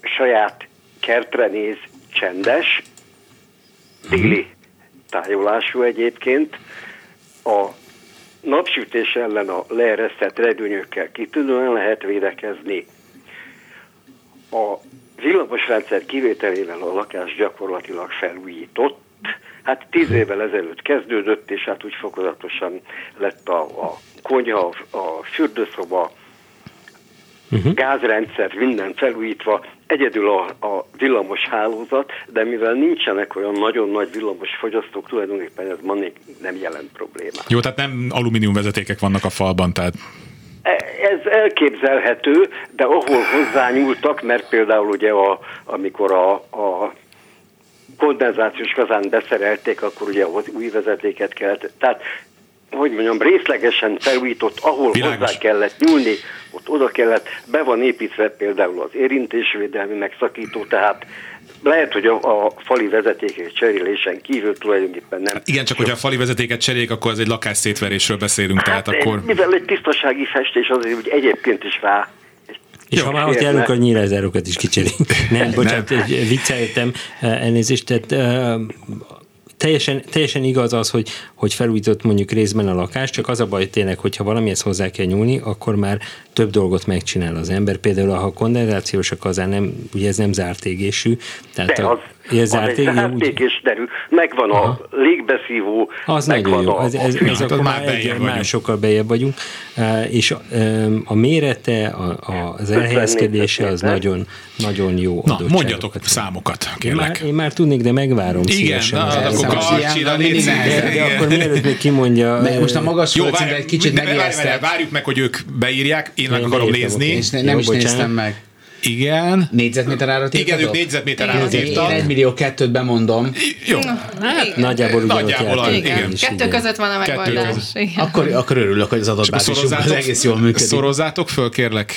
saját kertre néz, csendes, téli tájolású egyébként, a napsütés ellen a leeresztett redőnyökkel kitűnően lehet védekezni. A villamosrendszer kivételével a lakás gyakorlatilag felújított. Hát tíz évvel ezelőtt kezdődött, és hát úgy fokozatosan lett a, a konyha, a fürdőszoba, uh-huh. gázrendszer, minden felújítva, egyedül a, a villamos hálózat, de mivel nincsenek olyan nagyon nagy villamos fogyasztók, tulajdonképpen ez ma nem jelent problémát. Jó, tehát nem alumínium vezetékek vannak a falban, tehát E- Ez elképzelhető, de ahol hozzányúltak, mert például ugye a, amikor a, a kondenzációs kazán beszerelték, akkor ugye ahhoz új vezetéket kellett. Tehát, hogy mondjam, részlegesen felújított, ahol Világos. hozzá kellett nyúlni, ott oda kellett, be van építve például az érintésvédelmi megszakító, tehát lehet, hogy a, a fali vezetékek cserélésen kívül tulajdonképpen nem. igen, csak hogyha a fali vezetéket cserélik, akkor az egy lakásszétverésről beszélünk, tehát Hát, akkor... Mivel egy tisztasági festés azért, hogy egyébként is rá És Jó, ha már ott járunk, a nyílázárokat is kicseréljük. <laughs> Nem, bocsánat, vicceltem, elnézést, tehát uh, teljesen, teljesen igaz az, hogy, hogy felújított mondjuk részben a lakás, csak az a baj tényleg, hogyha valamihez hozzá kell nyúlni, akkor már több dolgot megcsinál az ember. Például, ha a kondenzációs a kazán nem, ugye ez nem zárt égésű, tehát De a, az, az zárt úgy, és derű. Megvan a légbeszívó, az megvan nagyon jó, a, ez, ez, a ez hát akkor már egy, vagyunk. már sokkal bejebb vagyunk, és um, a mérete, a, a, az 50 elhelyezkedése az nagyon, nagyon jó Na, mondjatok számokat, Én már, kérlek. én már tudnék, de megvárom Igen, szívesen. na, az akkor. Számos ilyen Karcsira de, de akkor mielőtt még kimondja... Ne, most a magas Jó, földszintre várj, egy kicsit megijesztett. várjuk meg, hogy ők beírják, én meg akarom nézni. És nem is néztem meg. Igen. Négyzetméter árat Igen, ők négyzetméter Igen. árat Én írtak. egy millió kettőt bemondom. Jó. Hát, Nagyjából ugyanott Nagyjából igen. igen. Kettő között van a megoldás. Akkor, akkor örülök, hogy az És akkor adatbázisunk az egész jól működik. szorozzátok föl, kérlek.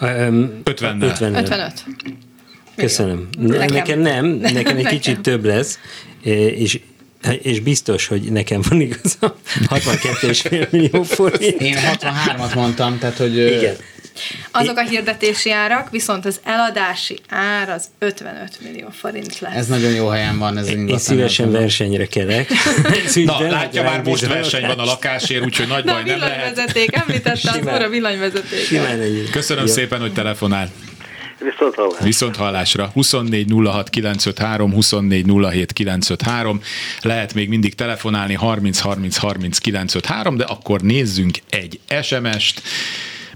Um, 50-nel. 50 55. Köszönöm. Nekem. Nekem, nem, nekem egy kicsit több lesz, és és biztos, hogy nekem van igazam, <laughs> 62,5 millió forint. Én 63-at mondtam, tehát hogy... ö, Igen. Azok a hirdetési árak, viszont az eladási ár az 55 millió forint lesz. Ez nagyon jó helyen van, ez Én szívesen versenyre kelek. <laughs> Na, látja, már most verseny van a lakásért, úgyhogy nagy Na, baj nem lehet. említettem, Simán. óra villanyvezeték. Köszönöm Jó. szépen, hogy telefonál. Viszont hallás. Viszont hallásra. 24 06 953, 24 07 953. Lehet még mindig telefonálni 30 30 30 953, de akkor nézzünk egy SMS-t.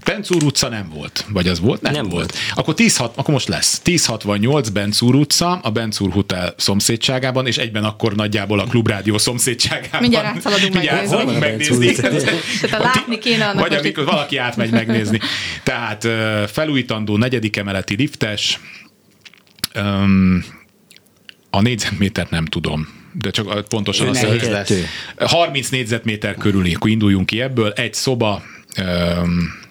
Bencúr utca nem volt, vagy az volt? Nem, Nem volt. volt. Akkor 10 akkor most lesz. 1068 Bencúr utca, a Bencúr Hotel szomszédságában, és egyben akkor nagyjából a Klubrádió szomszédságában. Mindjárt átszaladunk Mindjárt megnézni. megnézni. Tehát látni kéne annak, Vagy amikor valaki átmegy megnézni. Tehát felújítandó negyedik emeleti liftes, a négyzetmétert nem tudom, de csak pontosan mondja, lesz. Kettő. 30 négyzetméter körüli, akkor induljunk ki ebből. Egy szoba, öm,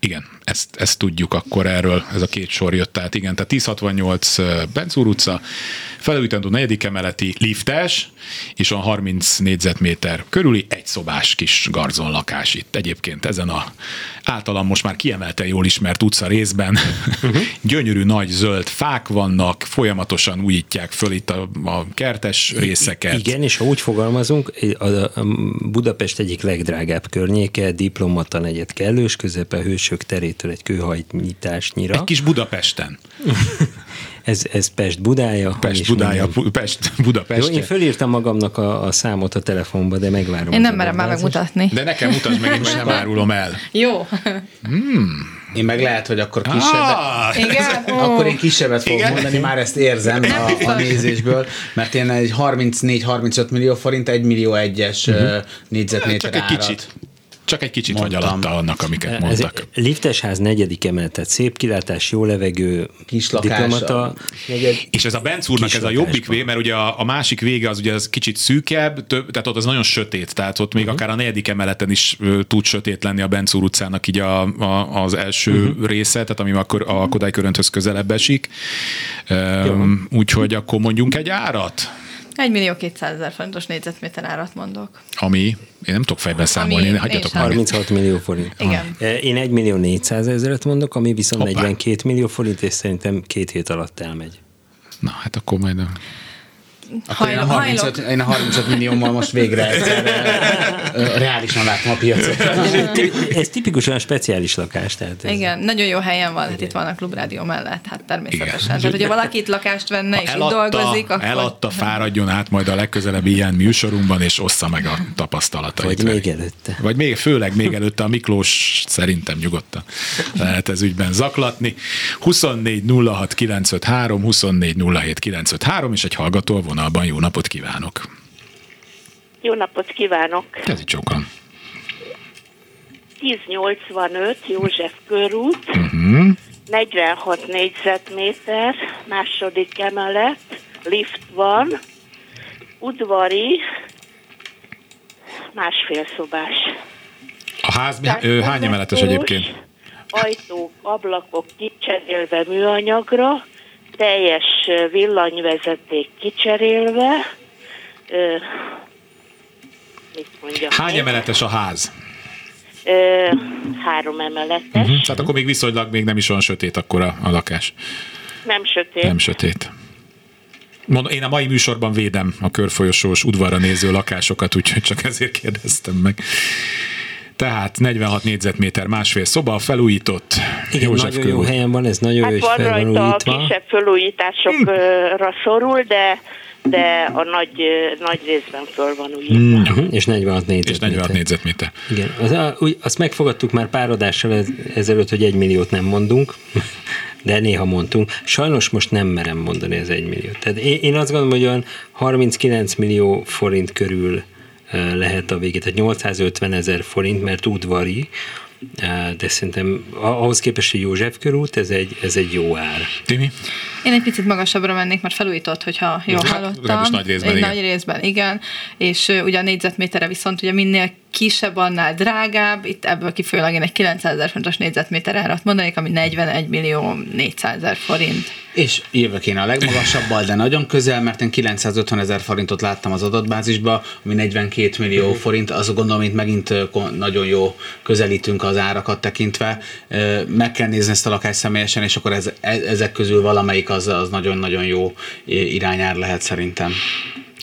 igen, ezt, ezt tudjuk akkor erről, ez a két sor jött, tehát igen, tehát 1068 ö, Bencúr utca, felújítandó negyedik emeleti liftes, és a 30 négyzetméter körüli egy szobás kis garzon lakás itt egyébként ezen a általam most már kiemelten jól ismert utca részben. Uh-huh. <laughs> Gyönyörű nagy zöld fák vannak, folyamatosan újítják föl itt a, a kertes részeket. Igen, és ha úgy fogalmazunk, a a Budapest egyik legdrágább környéke, diplomata negyed kellős, közepe hősök terétől egy kőhajnyitásnyira. Egy kis Budapesten. <laughs> Ez, ez Pest Budája. Pest, Budája, minden. Pest, Jó, Budapest. én fölírtam magamnak a, a számot a telefonba, de megvárom. Én nem merem már megmutatni. De nekem mutasd meg, én most nem árulom el. Jó. Én meg lehet, hogy akkor kisebbet, Ah, Igen? <laughs> Akkor én kisebbet fogok Igen. mondani, már ezt érzem a, a nézésből, mert én egy 34-35 millió forint, 1 millió egyes uh-huh. négyzetméter csak egy árat. kicsit. Csak egy kicsit vagy Mondtam. alatta annak, amiket Ez mondtak. liftesház negyedik emelet, tehát szép kilátás, jó levegő, Kis lakás. diplomata, negyed, És ez a Benz úrnak ez a jobbik vé, mert ugye a, a másik vége az ugye az kicsit szűkebb, több, tehát ott az nagyon sötét, tehát ott még uh-huh. akár a negyedik emeleten is ö, tud sötét lenni a Benz úr utcának így a, a, az első uh-huh. része, tehát ami a, a Kodály körönthöz közelebb esik. Um, úgyhogy akkor mondjunk egy árat, 1 millió 200 ezer forintos négyzetméter árat mondok. ami, én nem tudok fejben számolni, én hagyjatok már. 36 millió forint. Igen. Én 1 millió 400 ezeret mondok, ami viszont Hoppá. 42 millió forint, és szerintem két hét alatt elmegy. Na, hát akkor majd... Akkor én a, 35, én a 35 milliómmal most végre egyszerre, <laughs> reálisan látom a piacot. Ez tipikusan a speciális lakás. Tehát ez Igen, nagyon jó helyen van, hát itt van a klubrádió mellett, hát természetesen. Tehát, hogyha valaki itt lakást venne és itt dolgozik, akkor... eladta, <laughs> fáradjon át majd a legközelebbi ilyen műsorunkban, és ossza meg a tapasztalatait. Vagy még előtte. Vagy még, főleg még előtte a Miklós szerintem nyugodtan lehet ez ügyben zaklatni. 24 06 953, 24 07 953, és egy hallgató a vonalban. Jó napot kívánok! Jó napot kívánok! Kezi csókan. 1085 József körút, Uh-huh. 46 négyzetméter, második emelet, lift van, udvari, másfél szobás. A ház ö, hány emeletes egyébként? Ajtók, ablakok kicserélve műanyagra, teljes villanyvezeték kicserélve, ö, mit mondjam Hány emeletes a ház? Ö, három emeletes, Uh-huh. Tehát akkor még viszonylag még nem is olyan sötét akkor a, a lakás. nem sötét. Nem sötét. Mondom, én a mai műsorban védem a körfolyosós udvarra néző lakásokat, úgyhogy csak ezért kérdeztem meg. Tehát 46 négyzetméter, másfél szoba, felújított. Igen, József nagyon jó helyen van, ez nagyon jó, Hát és van rajta kisebb felújításokra szorul, de, de a nagy, nagy részben föl van újítva. Mhm, És 46 És négyzetméter. 46 négyzetméter. Igen, az, a, úgy, azt megfogadtuk már pár adással ez, ezelőtt, hogy egy milliót nem mondunk, <laughs> de néha mondtunk. Sajnos most nem merem mondani az egy milliót. Tehát én, én azt gondolom, hogy olyan 39 millió forint körül lehet a végét, tehát 850 ezer forint, mert udvari, eh, de szerintem ahhoz képest, hogy József körút, ez egy, ez egy jó ár. Timi? Én egy picit magasabbra mennék, mert felújított, hogyha jól Hát, hallottam. legalábbis nagy részben, Egy igen. nagy részben, igen. És ö, ugye a négyzetméterre viszont ugye minél kisebb, annál drágább. Itt ebből kifolyólag én egy 900 ezer fontos négyzetméter árat mondanék, ami 41 millió 400 ezer forint. És jövök én a legmagasabbal, de nagyon közel, mert én 950 ezer forintot láttam az adatbázisba, ami 42 millió forint, azt gondolom, itt megint nagyon jó közelítünk az árakat tekintve. Meg kell nézni ezt a lakást személyesen, és akkor ez, e- ezek közül valamelyik az, az nagyon-nagyon jó irányár lehet szerintem.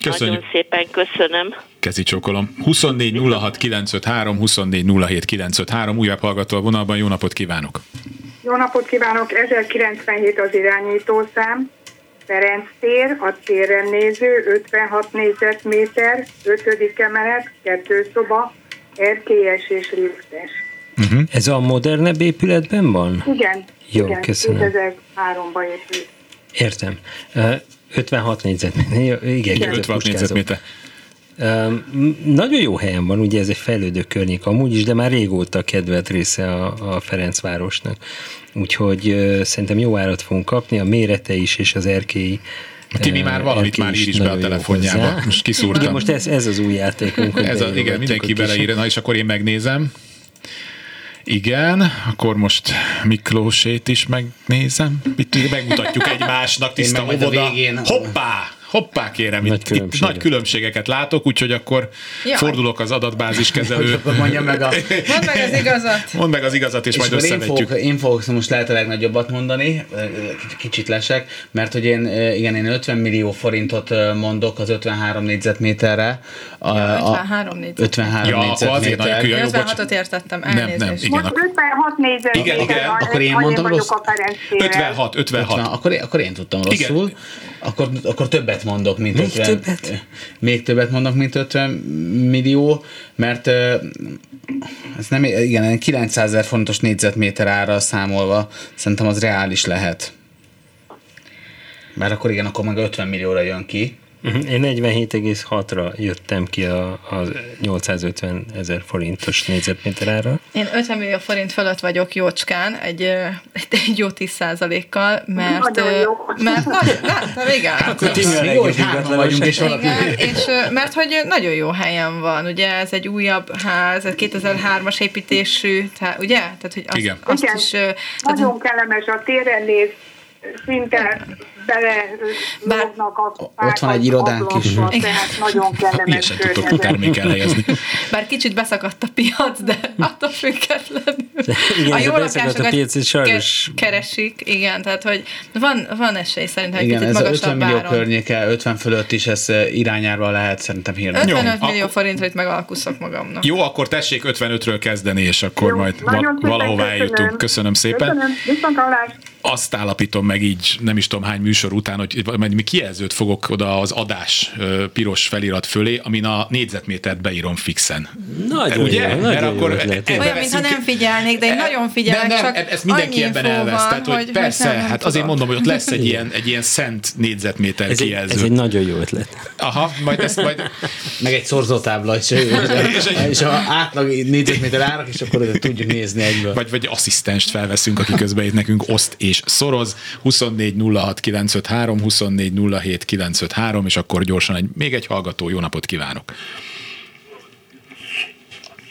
Köszönjük. Nagyon szépen köszönöm. Kezi csókolom. 24 06 953, 24 07 953, újabb hallgató a vonalban, jó napot kívánok! Jó napot kívánok! 1097 az irányítószám. Ferenc tér, a téren néző, 56 négyzetméter, 5. emelet, kettő szoba, erkélyes és liftes. Uh-huh. Ez a modernebb épületben van? Igen, Jó, igen, köszönöm. 2003-ban épült. Értem. Ö, 56 négyzetméter. Igen, Igen, között 56 puskázok. négyzetméter. Nagyon jó helyen van, ugye ez egy fejlődő környék amúgy is, de már régóta kedvelt része a, a Ferencvárosnak. Úgyhogy szerintem jó árat fogunk kapni, a mérete is és az erkélyi Timi ö, már valamit erkély már ír is be a telefonjába. hozzá. Most kiszúrtam. Igen, most ez, ez az új játékunk. Ez a, igen, mindenki beleír. Na és akkor én megnézem. Igen, akkor most Miklósét is megnézem. Itt megmutatjuk <laughs> egymásnak, tiszta óvoda. végén- Hoppá! Hoppá kérem, Nagy itt, itt nagy különbségeket látok, úgyhogy akkor Jaj. fordulok az adatbázis kezelő. Akkor mondjam meg a... Mondd meg az igazat! Mondd meg az igazat, és, És majd akkor én összevetjük. fogok, én fogok most lehet a legnagyobbat mondani, kicsit- lesek, mert hogy én, igen, én 50 millió forintot mondok az 53 négyzetméterre. A, Ja, a- 53 négyzetméter. 53 Ja, azért négyzetméter. nagy- Ja, Én jó, bocs. 56-ot értettem, Nem, nem, elnézést. igen. Most 56 négyzetméter Igen, igen. Akkor én mondtam vagyok rossz? a Ferenc térrel. 56, 56. 50, akkor, én- akkor én tudtam rosszul. Akkor, akkor többet mondok, mint Még 50. többet? Még többet mondok, mint 50 millió, mert ez nem, igen, 900 ezer fontos négyzetméter ára számolva, szerintem az reális lehet. Mert akkor igen, akkor meg 50 millióra jön ki. Mhm, Én 47,6-ra jöttem ki a, a 850 ezer forintos négyzetméter ára. Én 50 millió forint fölött vagyok jócskán, egy, egy, egy jó 10 százalékkal, mert... Nagyon ö, jó. Mert láttam, igen. <laughs> Akkor Jó, hogy vagyunk, és. Igen, és mert hogy nagyon jó helyen van, ugye ez egy újabb ház, ez 2003-as építésű, tehát, ugye? Tehát, hogy azt, Igen. azt Igen. is... Tehát, Nagyon kellemes a téren néz, szinte bele lógnak a Ott van egy irodánk is. ablakba, Tehát nagyon <laughs> kellemes Ilyesen tudtok környezet. termék elhelyezni. Bár kicsit beszakadt a piac, de attól függetlenül. Igen, a jó a beszakadt a lakásokat piac, sajnos- ke- keresik, igen, tehát hogy van, van esély szerintem egy Igen, picit ez a magasabb 50 millió áron. környéke, 50 fölött is ez eh, irányárva lehet szerintem hirdetni. 55 Jó, millió forintra itt megalkuszok magamnak. Jó, akkor tessék 55-ről kezdeni, és akkor Jó, majd val- köszönöm. eljutunk. Köszönöm szépen. Köszönöm. Azt állapítom meg így, nem is tudom hány műsor után, hogy majd mi kijelzőt fogok oda az adás piros felirat fölé, amin a négyzetmétert beírom fixen. Nagyon Ugye? jó, Mert nagyon akkor jó ötlet. Olyan, mintha nem figyelnék, de én nagyon figyelek, nem, nem, csak ezt mindenki annyi ebben elvesz. van, Tehát, hogy, hogy persze, nem, nem hát azért tudom. mondom, hogy ott lesz egy <laughs> ilyen, egy ilyen szent négyzetméter Ez egy, kijelző. ez egy nagyon jó ötlet. Aha, majd ezt majd Meg egy szorzótábla is, <laughs> és, és a átlag négyzetméter árak, és akkor tudjuk nézni egyből. vagy, vagy asszisztenst felveszünk, aki közben itt nekünk oszt és szoroz. 24 06 953, 24 07 953, és akkor gyorsan egy, még egy hallgató. Jó napot kívánok!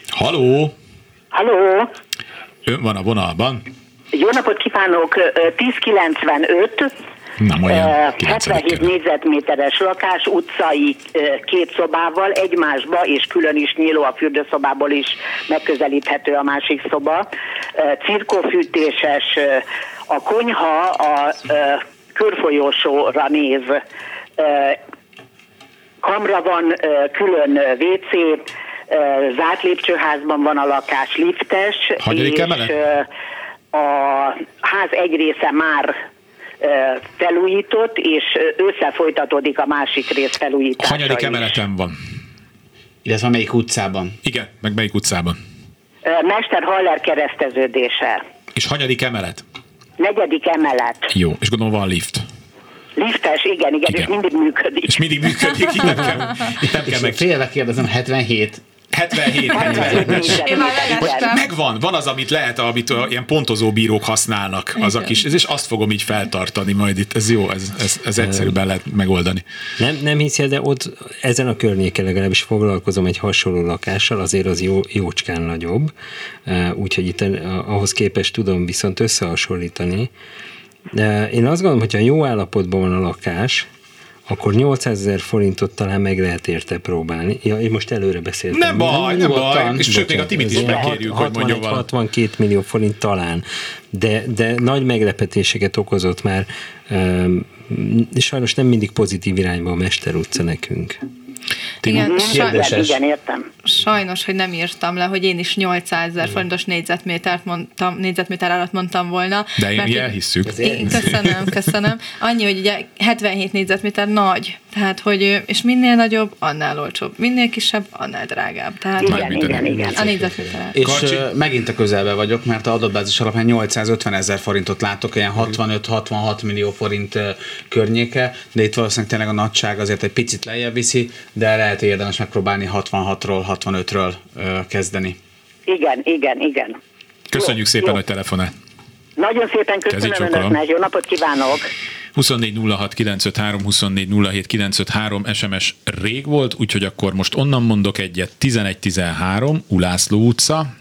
Haló! Halló, Ön van a vonalban? jó napot kívánok, Ö, 1095, Na, olyan ö, 9 77 négyzetméteres lakás, utcai két szobával, egymásba és külön is nyíló a fürdőszobából is megközelíthető a másik szoba. Cirkófűtéses, a konyha a körfolyósóra néz, kamra van, külön WC, zárt lépcsőházban van a lakás, liftes, Hanyadik és emelet? a ház egy része már felújított, és ö, ősszel folytatódik a másik rész felújítása Hanyadik is. emeleten van? Illetve melyik utcában? Igen, meg melyik utcában? Mester Haller kereszteződése. És hanyadik emelet? Negyedik emelet. Jó, és gondolom van lift. Liftes, igen, igen, igen. és mindig működik. És mindig működik, itt nem kell, itt nem kell És meg. félve kérdezem, 77. 77, 77. Én már megvan, van az, amit lehet, amit a, ilyen pontozó bírók használnak, az a kis, és azt fogom így feltartani majd itt, ez jó, ez, ez, ez egyszerűbben lehet megoldani. Nem, nem hiszi, de ott ezen a környéken legalábbis foglalkozom egy hasonló lakással, azért az jó, jócskán nagyobb, úgyhogy itt ahhoz képest tudom viszont összehasonlítani. De én azt gondolom, hogy ha jó állapotban van a lakás, akkor 800 ezer forintot talán meg lehet érte próbálni. Ja, én most előre beszéltem. Nem baj, nem nyugodtan. baj, és sőt, még a Timit is megkérjük, hat- hogy mondjon 61, valamit. 62 millió forint talán, de, de nagy meglepetéseket okozott már, um, sajnos nem mindig pozitív irányba a Mester utca nekünk. Igen, saj- igen, értem. sajnos, hogy nem írtam le, hogy én is 800 ezer forintos négyzetmétert mondtam, négyzetméter alatt mondtam volna. De én mert mi hogy- elhisszük. Igen, köszönöm, köszönöm. Annyi, hogy ugye 77 négyzetméter nagy, tehát hogy, és minél nagyobb, annál olcsóbb. Minél kisebb, annál drágább. Tehát, Igen, igen, igen. A négyzetméter. És Karcsi? megint a közelbe vagyok, mert a adatbázis alapján 850 ezer forintot látok, ilyen 65-66 millió forint környéke, de itt valószínűleg tényleg a nagyság azért egy picit lejjebb viszi, de lehet érdemes megpróbálni 66-ról, 65-ről ö, kezdeni. Igen, igen, igen. Köszönjük Jó, szépen, jó. hogy telefonál. Nagyon szépen köszönöm önöknek, jó napot kívánok! 24 06 953, 24 07 953 SMS rég volt, úgyhogy akkor most onnan mondok egyet. 11 13, Ulászló utca,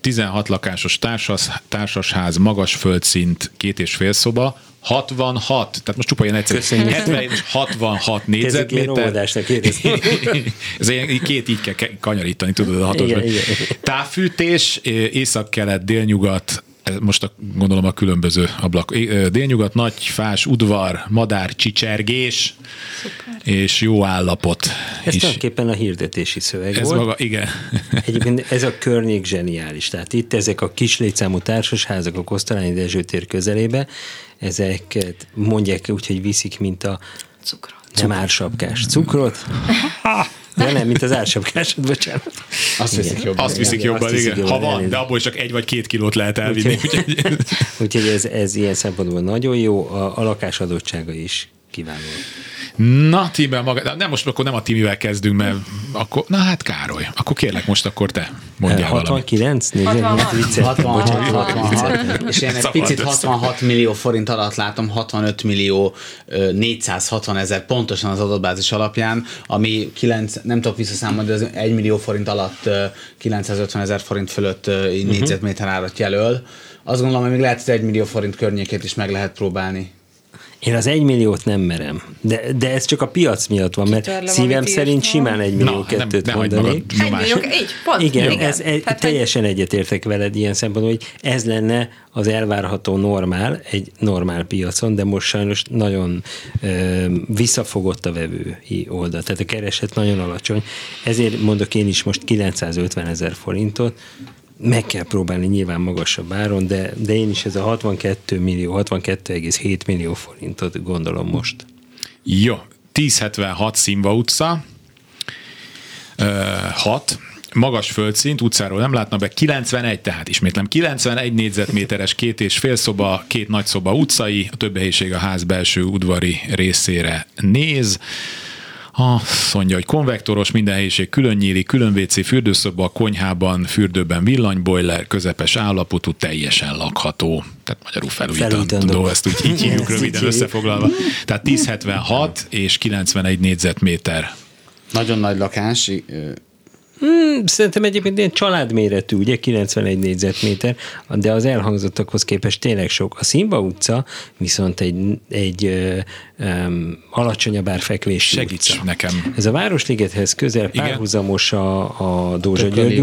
16 lakásos társas, társasház, magas földszint, két és fél szoba, 66, tehát most csupa ilyen egyszerű, Köszönjük. 70 és 66 Kezdjük ilyen négyzetméter. <laughs> Ez ilyen, két így kell ke- kanyarítani, tudod, a igen. Távfűtés, észak-kelet, délnyugat, most a, gondolom a különböző ablak. Délnyugat, nagy fás, udvar, madár, csicsergés, és jó állapot. Ez És tulajdonképpen a hirdetési szöveg ez volt. maga, igen. <laughs> Egyébként ez a környék zseniális. Tehát itt ezek a kis létszámú társasházak a Kosztolányi Dezső tér közelébe, ezeket mondják úgy, hogy viszik, mint a Cukrot. nem ársapkás cukrot. De nem, mint az ársapkásod, bocsánat. Azt Igen. viszik jobban. Azt viszik Igen, jobban, azt viszik igen. Ha jobban, van, de abból csak egy vagy két kilót lehet elvinni. Úgyhogy, <laughs> Úgyhogy ez, ez ilyen szempontból nagyon jó, a, a lakás adottsága is kiváló. Na, Tímel maga, nem most akkor nem a Timivel kezdünk, mert akkor, na hát Károly, akkor kérlek most akkor te mondjál valamit. 69? Nézd, 66. hát vicceltem, 66, bocsánat, 66, és én egy Szabad picit össze. 66 millió forint alatt látom, 65 millió ö, 460 ezer pontosan az adatbázis alapján, ami 9, nem tudok visszaszámolni, de az 1 millió forint alatt ö, 950 ezer forint fölött uh-huh. négyzetméter árat jelöl. Azt gondolom, hogy még lehet, hogy 1 millió forint környékét is meg lehet próbálni. Én az egy milliót nem merem, de, de ez csak a piac miatt van, mert Kitörlöm, szívem szerint írtam. simán egy millió Na, nem- kettőt ne hagyd mondanék. magad nyomásra. Egy millió, így, pont. Igen, Igen. ez egy, Tehát, hogy- teljesen egyetértek veled ilyen szempontból, hogy ez lenne az elvárható normál egy normál piacon, de most sajnos nagyon ö, visszafogott a vevői oldal, tehát a kereset nagyon alacsony. Ezért mondok én is most 950 ezer forintot, meg kell próbálni nyilván magasabb áron, de, de én is ez a 62 millió, 62,7 millió forintot gondolom most. Jó, 1076 Szimva utca, 6, magas földszint, utcáról nem látna be, 91, tehát ismétlem, 91 négyzetméteres két és fél szoba, két nagy szoba utcai, a több helyiség a ház belső udvari részére néz. Azt mondja, hogy konvektoros, minden helyiség külön nyílik, külön WC, fürdőszoba, a konyhában, fürdőben villanyboiler, közepes állapotú, teljesen lakható. Tehát magyarul felújítandó, ezt úgy így <laughs> hívjuk röviden összefoglalva. Tehát 1076 és 91 négyzetméter. Nagyon nagy lakás, ö, Hmm, szerintem egyébként ilyen családméretű, ugye 91 négyzetméter, de az elhangzottakhoz képest tényleg sok. A Szimba utca viszont egy, egy ö, um, alacsonyabb árfekvésű Segíts utca. nekem. Ez a Városligethez közel Igen. párhuzamos a, a Dózsa. György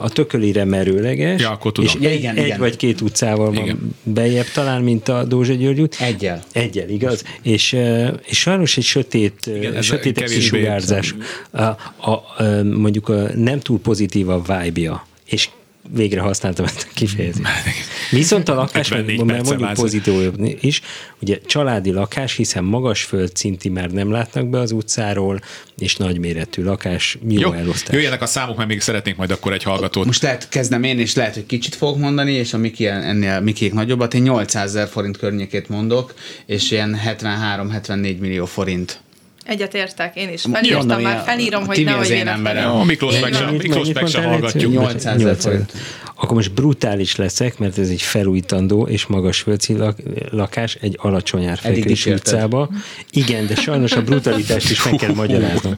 a tökölire merőleges, Ja, akkor tudom. és egy, Igen, egy igen. vagy két utcával van bejebb talán, mint a Dózsa György út. Egyel. Egyel, igaz? És, eh, és sajnos egy sötét, Igen, Igen, sötét kevésbé- kisugárzás, a, a, a, mondjuk a nem túl pozitív a vibe-ja, és végre használtam ezt a kifejezést. <laughs> Viszont a lakás, <laughs> 54 mert mondjuk pozitív is, ugye családi lakás, hiszen magas földszinti már nem látnak be az utcáról, és nagyméretű lakás, jó, Jó, elosztás. jöjjenek a számok, mert még szeretnénk majd akkor egy hallgatót. Most lehet kezdem én, és lehet, hogy kicsit fogok mondani, és a Miki ennél Mikiék nagyobbat. Én 800 ezer forint környékét mondok, és ilyen 73-74 millió forint. Egyet értek, én is. Mondom, Felírtam már, ilyen- felírom, hogy nehogy az én emberem. Jó, Miklós meg se, mennyit- Miklós meg se mondtál, hallgatjuk. Léci? 800 ezer 800. forint. Akkor most brutális leszek, mert ez egy felújítandó és magas lak- lakás egy alacsony Eddig árfekvés dicsérted. utcába. Igen, de sajnos a brutalitást is meg kell magyaráznom.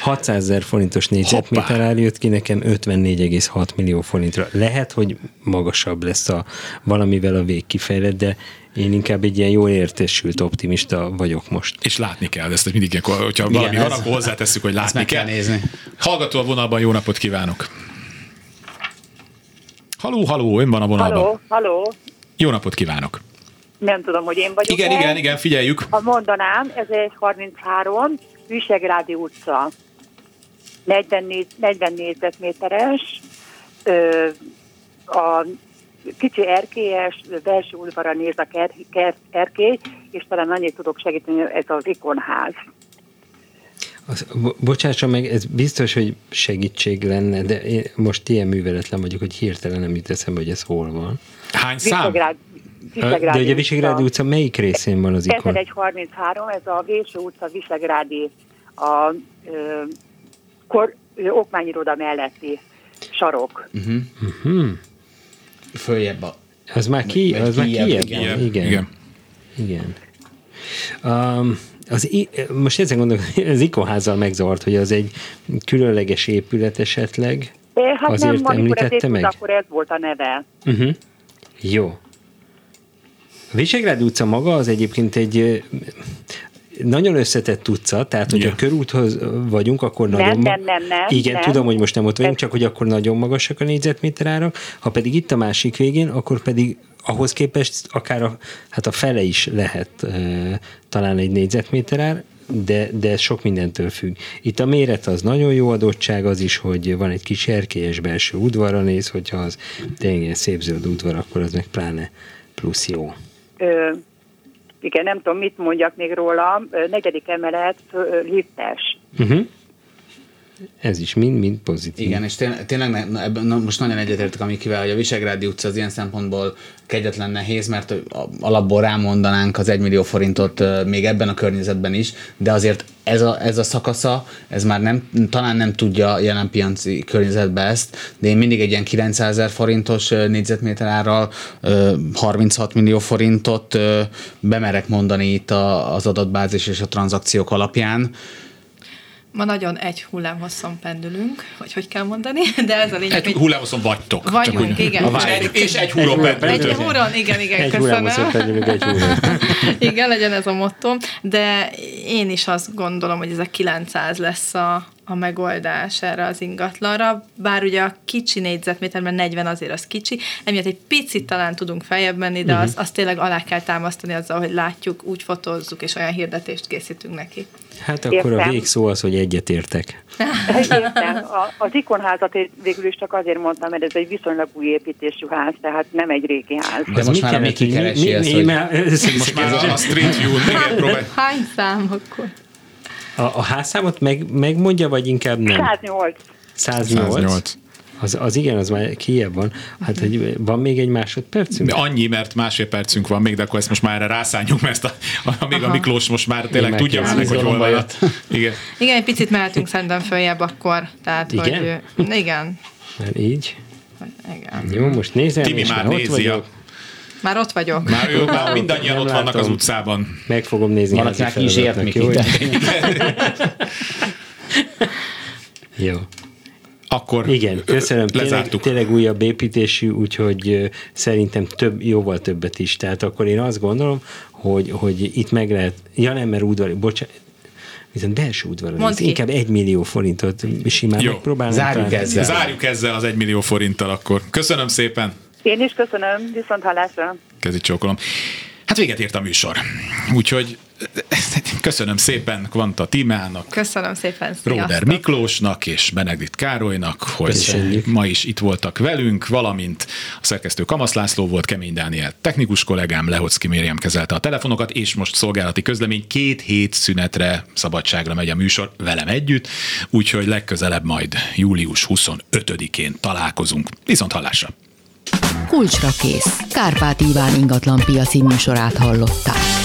600 ezer forintos négyzetméter ár jött ki nekem 54,6 millió forintra. Lehet, hogy magasabb lesz a valamivel a végkifejlet, de én inkább egy ilyen jól értesült optimista vagyok most. És látni kell, ezt mindig ilyenkor, hogyha Igen, valami van, akkor hozzátesszük, hogy Ezt látni meg kell kell. nézni. Hallgató a vonalban, jó napot kívánok! Haló, haló, ön van a vonalban. Haló, haló. Jó napot kívánok! Nem tudom, hogy én vagyok. Igen, igen, igen, figyeljük. Ha mondanám, ez egy 33, Visegrádi utca. 44, 40 négyzetméteres, ö, a kicsi erkélyes, belső udvara néz a ker, ker, erkély, és talán annyit tudok segíteni, ez az ikonház. Az, bo- bocsásson meg, ez biztos, hogy segítség lenne, de én most ilyen műveletlen vagyok, hogy hirtelen nem jut eszembe, hogy ez hol van. Hány Visegrád, De ugye a Visegrádi utca melyik részén van az ikon? 1133, ez a Véső utca Visegrádi, a ö, kor, ö, okmányiroda melletti sarok. Uh-huh. Uh-huh. Följebb a... Az már ki, az már kijebb, kijebb, igen. igen. Igen. Igen. Um, az, most ezen gondolok, <laughs> az ikonházzal megzavart, hogy az egy különleges épület esetleg. É, hát Azért nem, ez említette meg? akkor ez volt a neve. Uh-huh. Jó. A Visegrád utca maga az egyébként egy nagyon összetett utca, tehát hogyha Ja. körúthoz vagyunk, akkor nagyon... Nem, ma- nem, nem, nem, Igen, nem. tudom, hogy most nem ott vagyunk, csak hogy akkor nagyon magasak a négyzetméter árak. Ha pedig itt a másik végén, akkor pedig ahhoz képest akár a, hát a fele is lehet e, talán egy négyzetméter ár, de, de sok mindentől függ. Itt a méret az nagyon jó adottság, az is, hogy van egy kis erkélyes belső udvarra néz, hogyha az tényleg szép zöld udvar, akkor az meg pláne plusz jó. Ö, igen, nem tudom, mit mondjak még róla. Negyedik emelet, liftes. Uh-huh. Ez is mind-mind pozitív. Igen, és tényleg, tényleg na, most nagyon egyetértek a Mikivel, hogy a Visegrádi utca az ilyen szempontból kegyetlen nehéz, mert alapból rámondanánk az 1 millió forintot még ebben a környezetben is, de azért ez a, ez a szakasza, ez már nem, talán nem tudja jelen piaci környezetbe ezt, de én mindig egy ilyen 900 ezer forintos négyzetméter árral ö, 36 millió forintot bemerek mondani itt az adatbázis és a tranzakciók alapján. Ma nagyon egy hullámhosszon pendülünk, vagy hogy kell mondani, de ez a lényeg, Egy hullámhosszon vagytok. Vagyunk, Csak igen. És egy, és egy húron Egy húron, igen, igen, Egy köszönöm. pendülünk, egy húron. <laughs> Igen, legyen ez a motto, de én is azt gondolom, hogy ez a 900 lesz a, a megoldás erre az ingatlanra, bár ugye a kicsi négyzetméterben 40 azért az kicsi, emiatt egy picit talán tudunk feljebb menni, de Mhm. az, azt tényleg alá kell támasztani azzal, hogy látjuk, úgy fotózzuk, és olyan hirdetést készítünk neki. Hát akkor a Értem. végszó az, hogy egyetértek. Értem. A, az ikonházat én végül is csak azért mondtam, mert ez egy viszonylag új építésű ház, tehát nem egy régi ház. De most már ami kikeresi ezt, hogy... Most már a, a Street próbálj. Hány szám akkor? A, a házszámot meg, megmondja, vagy inkább nem? 108. 108. 108. Az, az igen, az már kijebb van. Hát, hogy van még egy másodpercünk? Annyi, mert másfél percünk van még, de akkor ezt most már erre rászánjuk, mert ezt a, a, még a Aha. Miklós most már tényleg Én tudja már, hogy hol van. Igen. Igen, egy picit mehetünk szerintem följebb akkor, tehát Igen? hogy... Igen. Mert így. Igen. Jó, most nézem, Timi már már ott nézi vagyok. a- Már ott vagyok. Már ő, már mindannyian Nem ott vannak az látom. utcában. Meg fogom nézni. Van, házi akinek is ért feladatnak, még jó? <laughs> Akkor Igen, köszönöm. Tényleg, lezártuk. tényleg újabb építésű, úgyhogy szerintem több, jóval többet is. Tehát akkor én azt gondolom, hogy, hogy itt meg lehet, ja nem, mert udvari, bocsánat, viszont belső udvaron, ki. inkább egy millió forintot simán Jó. megpróbálnám. Zárjuk talán. ezzel. Zárjuk ezzel az egy millió forinttal akkor. Köszönöm szépen. Én is köszönöm, viszont hallásra. Kezi csókolom. Hát véget ért a műsor. Úgyhogy <laughs> köszönöm szépen Kvanta Timának, Köszönöm szépen, Róder sziasztok! Miklósnak és Benedikt Károlynak, hogy Köszönjük. ma is itt voltak velünk, valamint a szerkesztő Kamasz László volt, Kemény Dániel technikus kollégám, Lehocki Mérjem kezelte a telefonokat, és most szolgálati közlemény két hét szünetre, szabadságra megy a műsor velem együtt, úgyhogy legközelebb majd július 25-én találkozunk. Viszont hallásra! Kulcsra kész. Kárpát Iván ingatlan piaci műsorát hallották.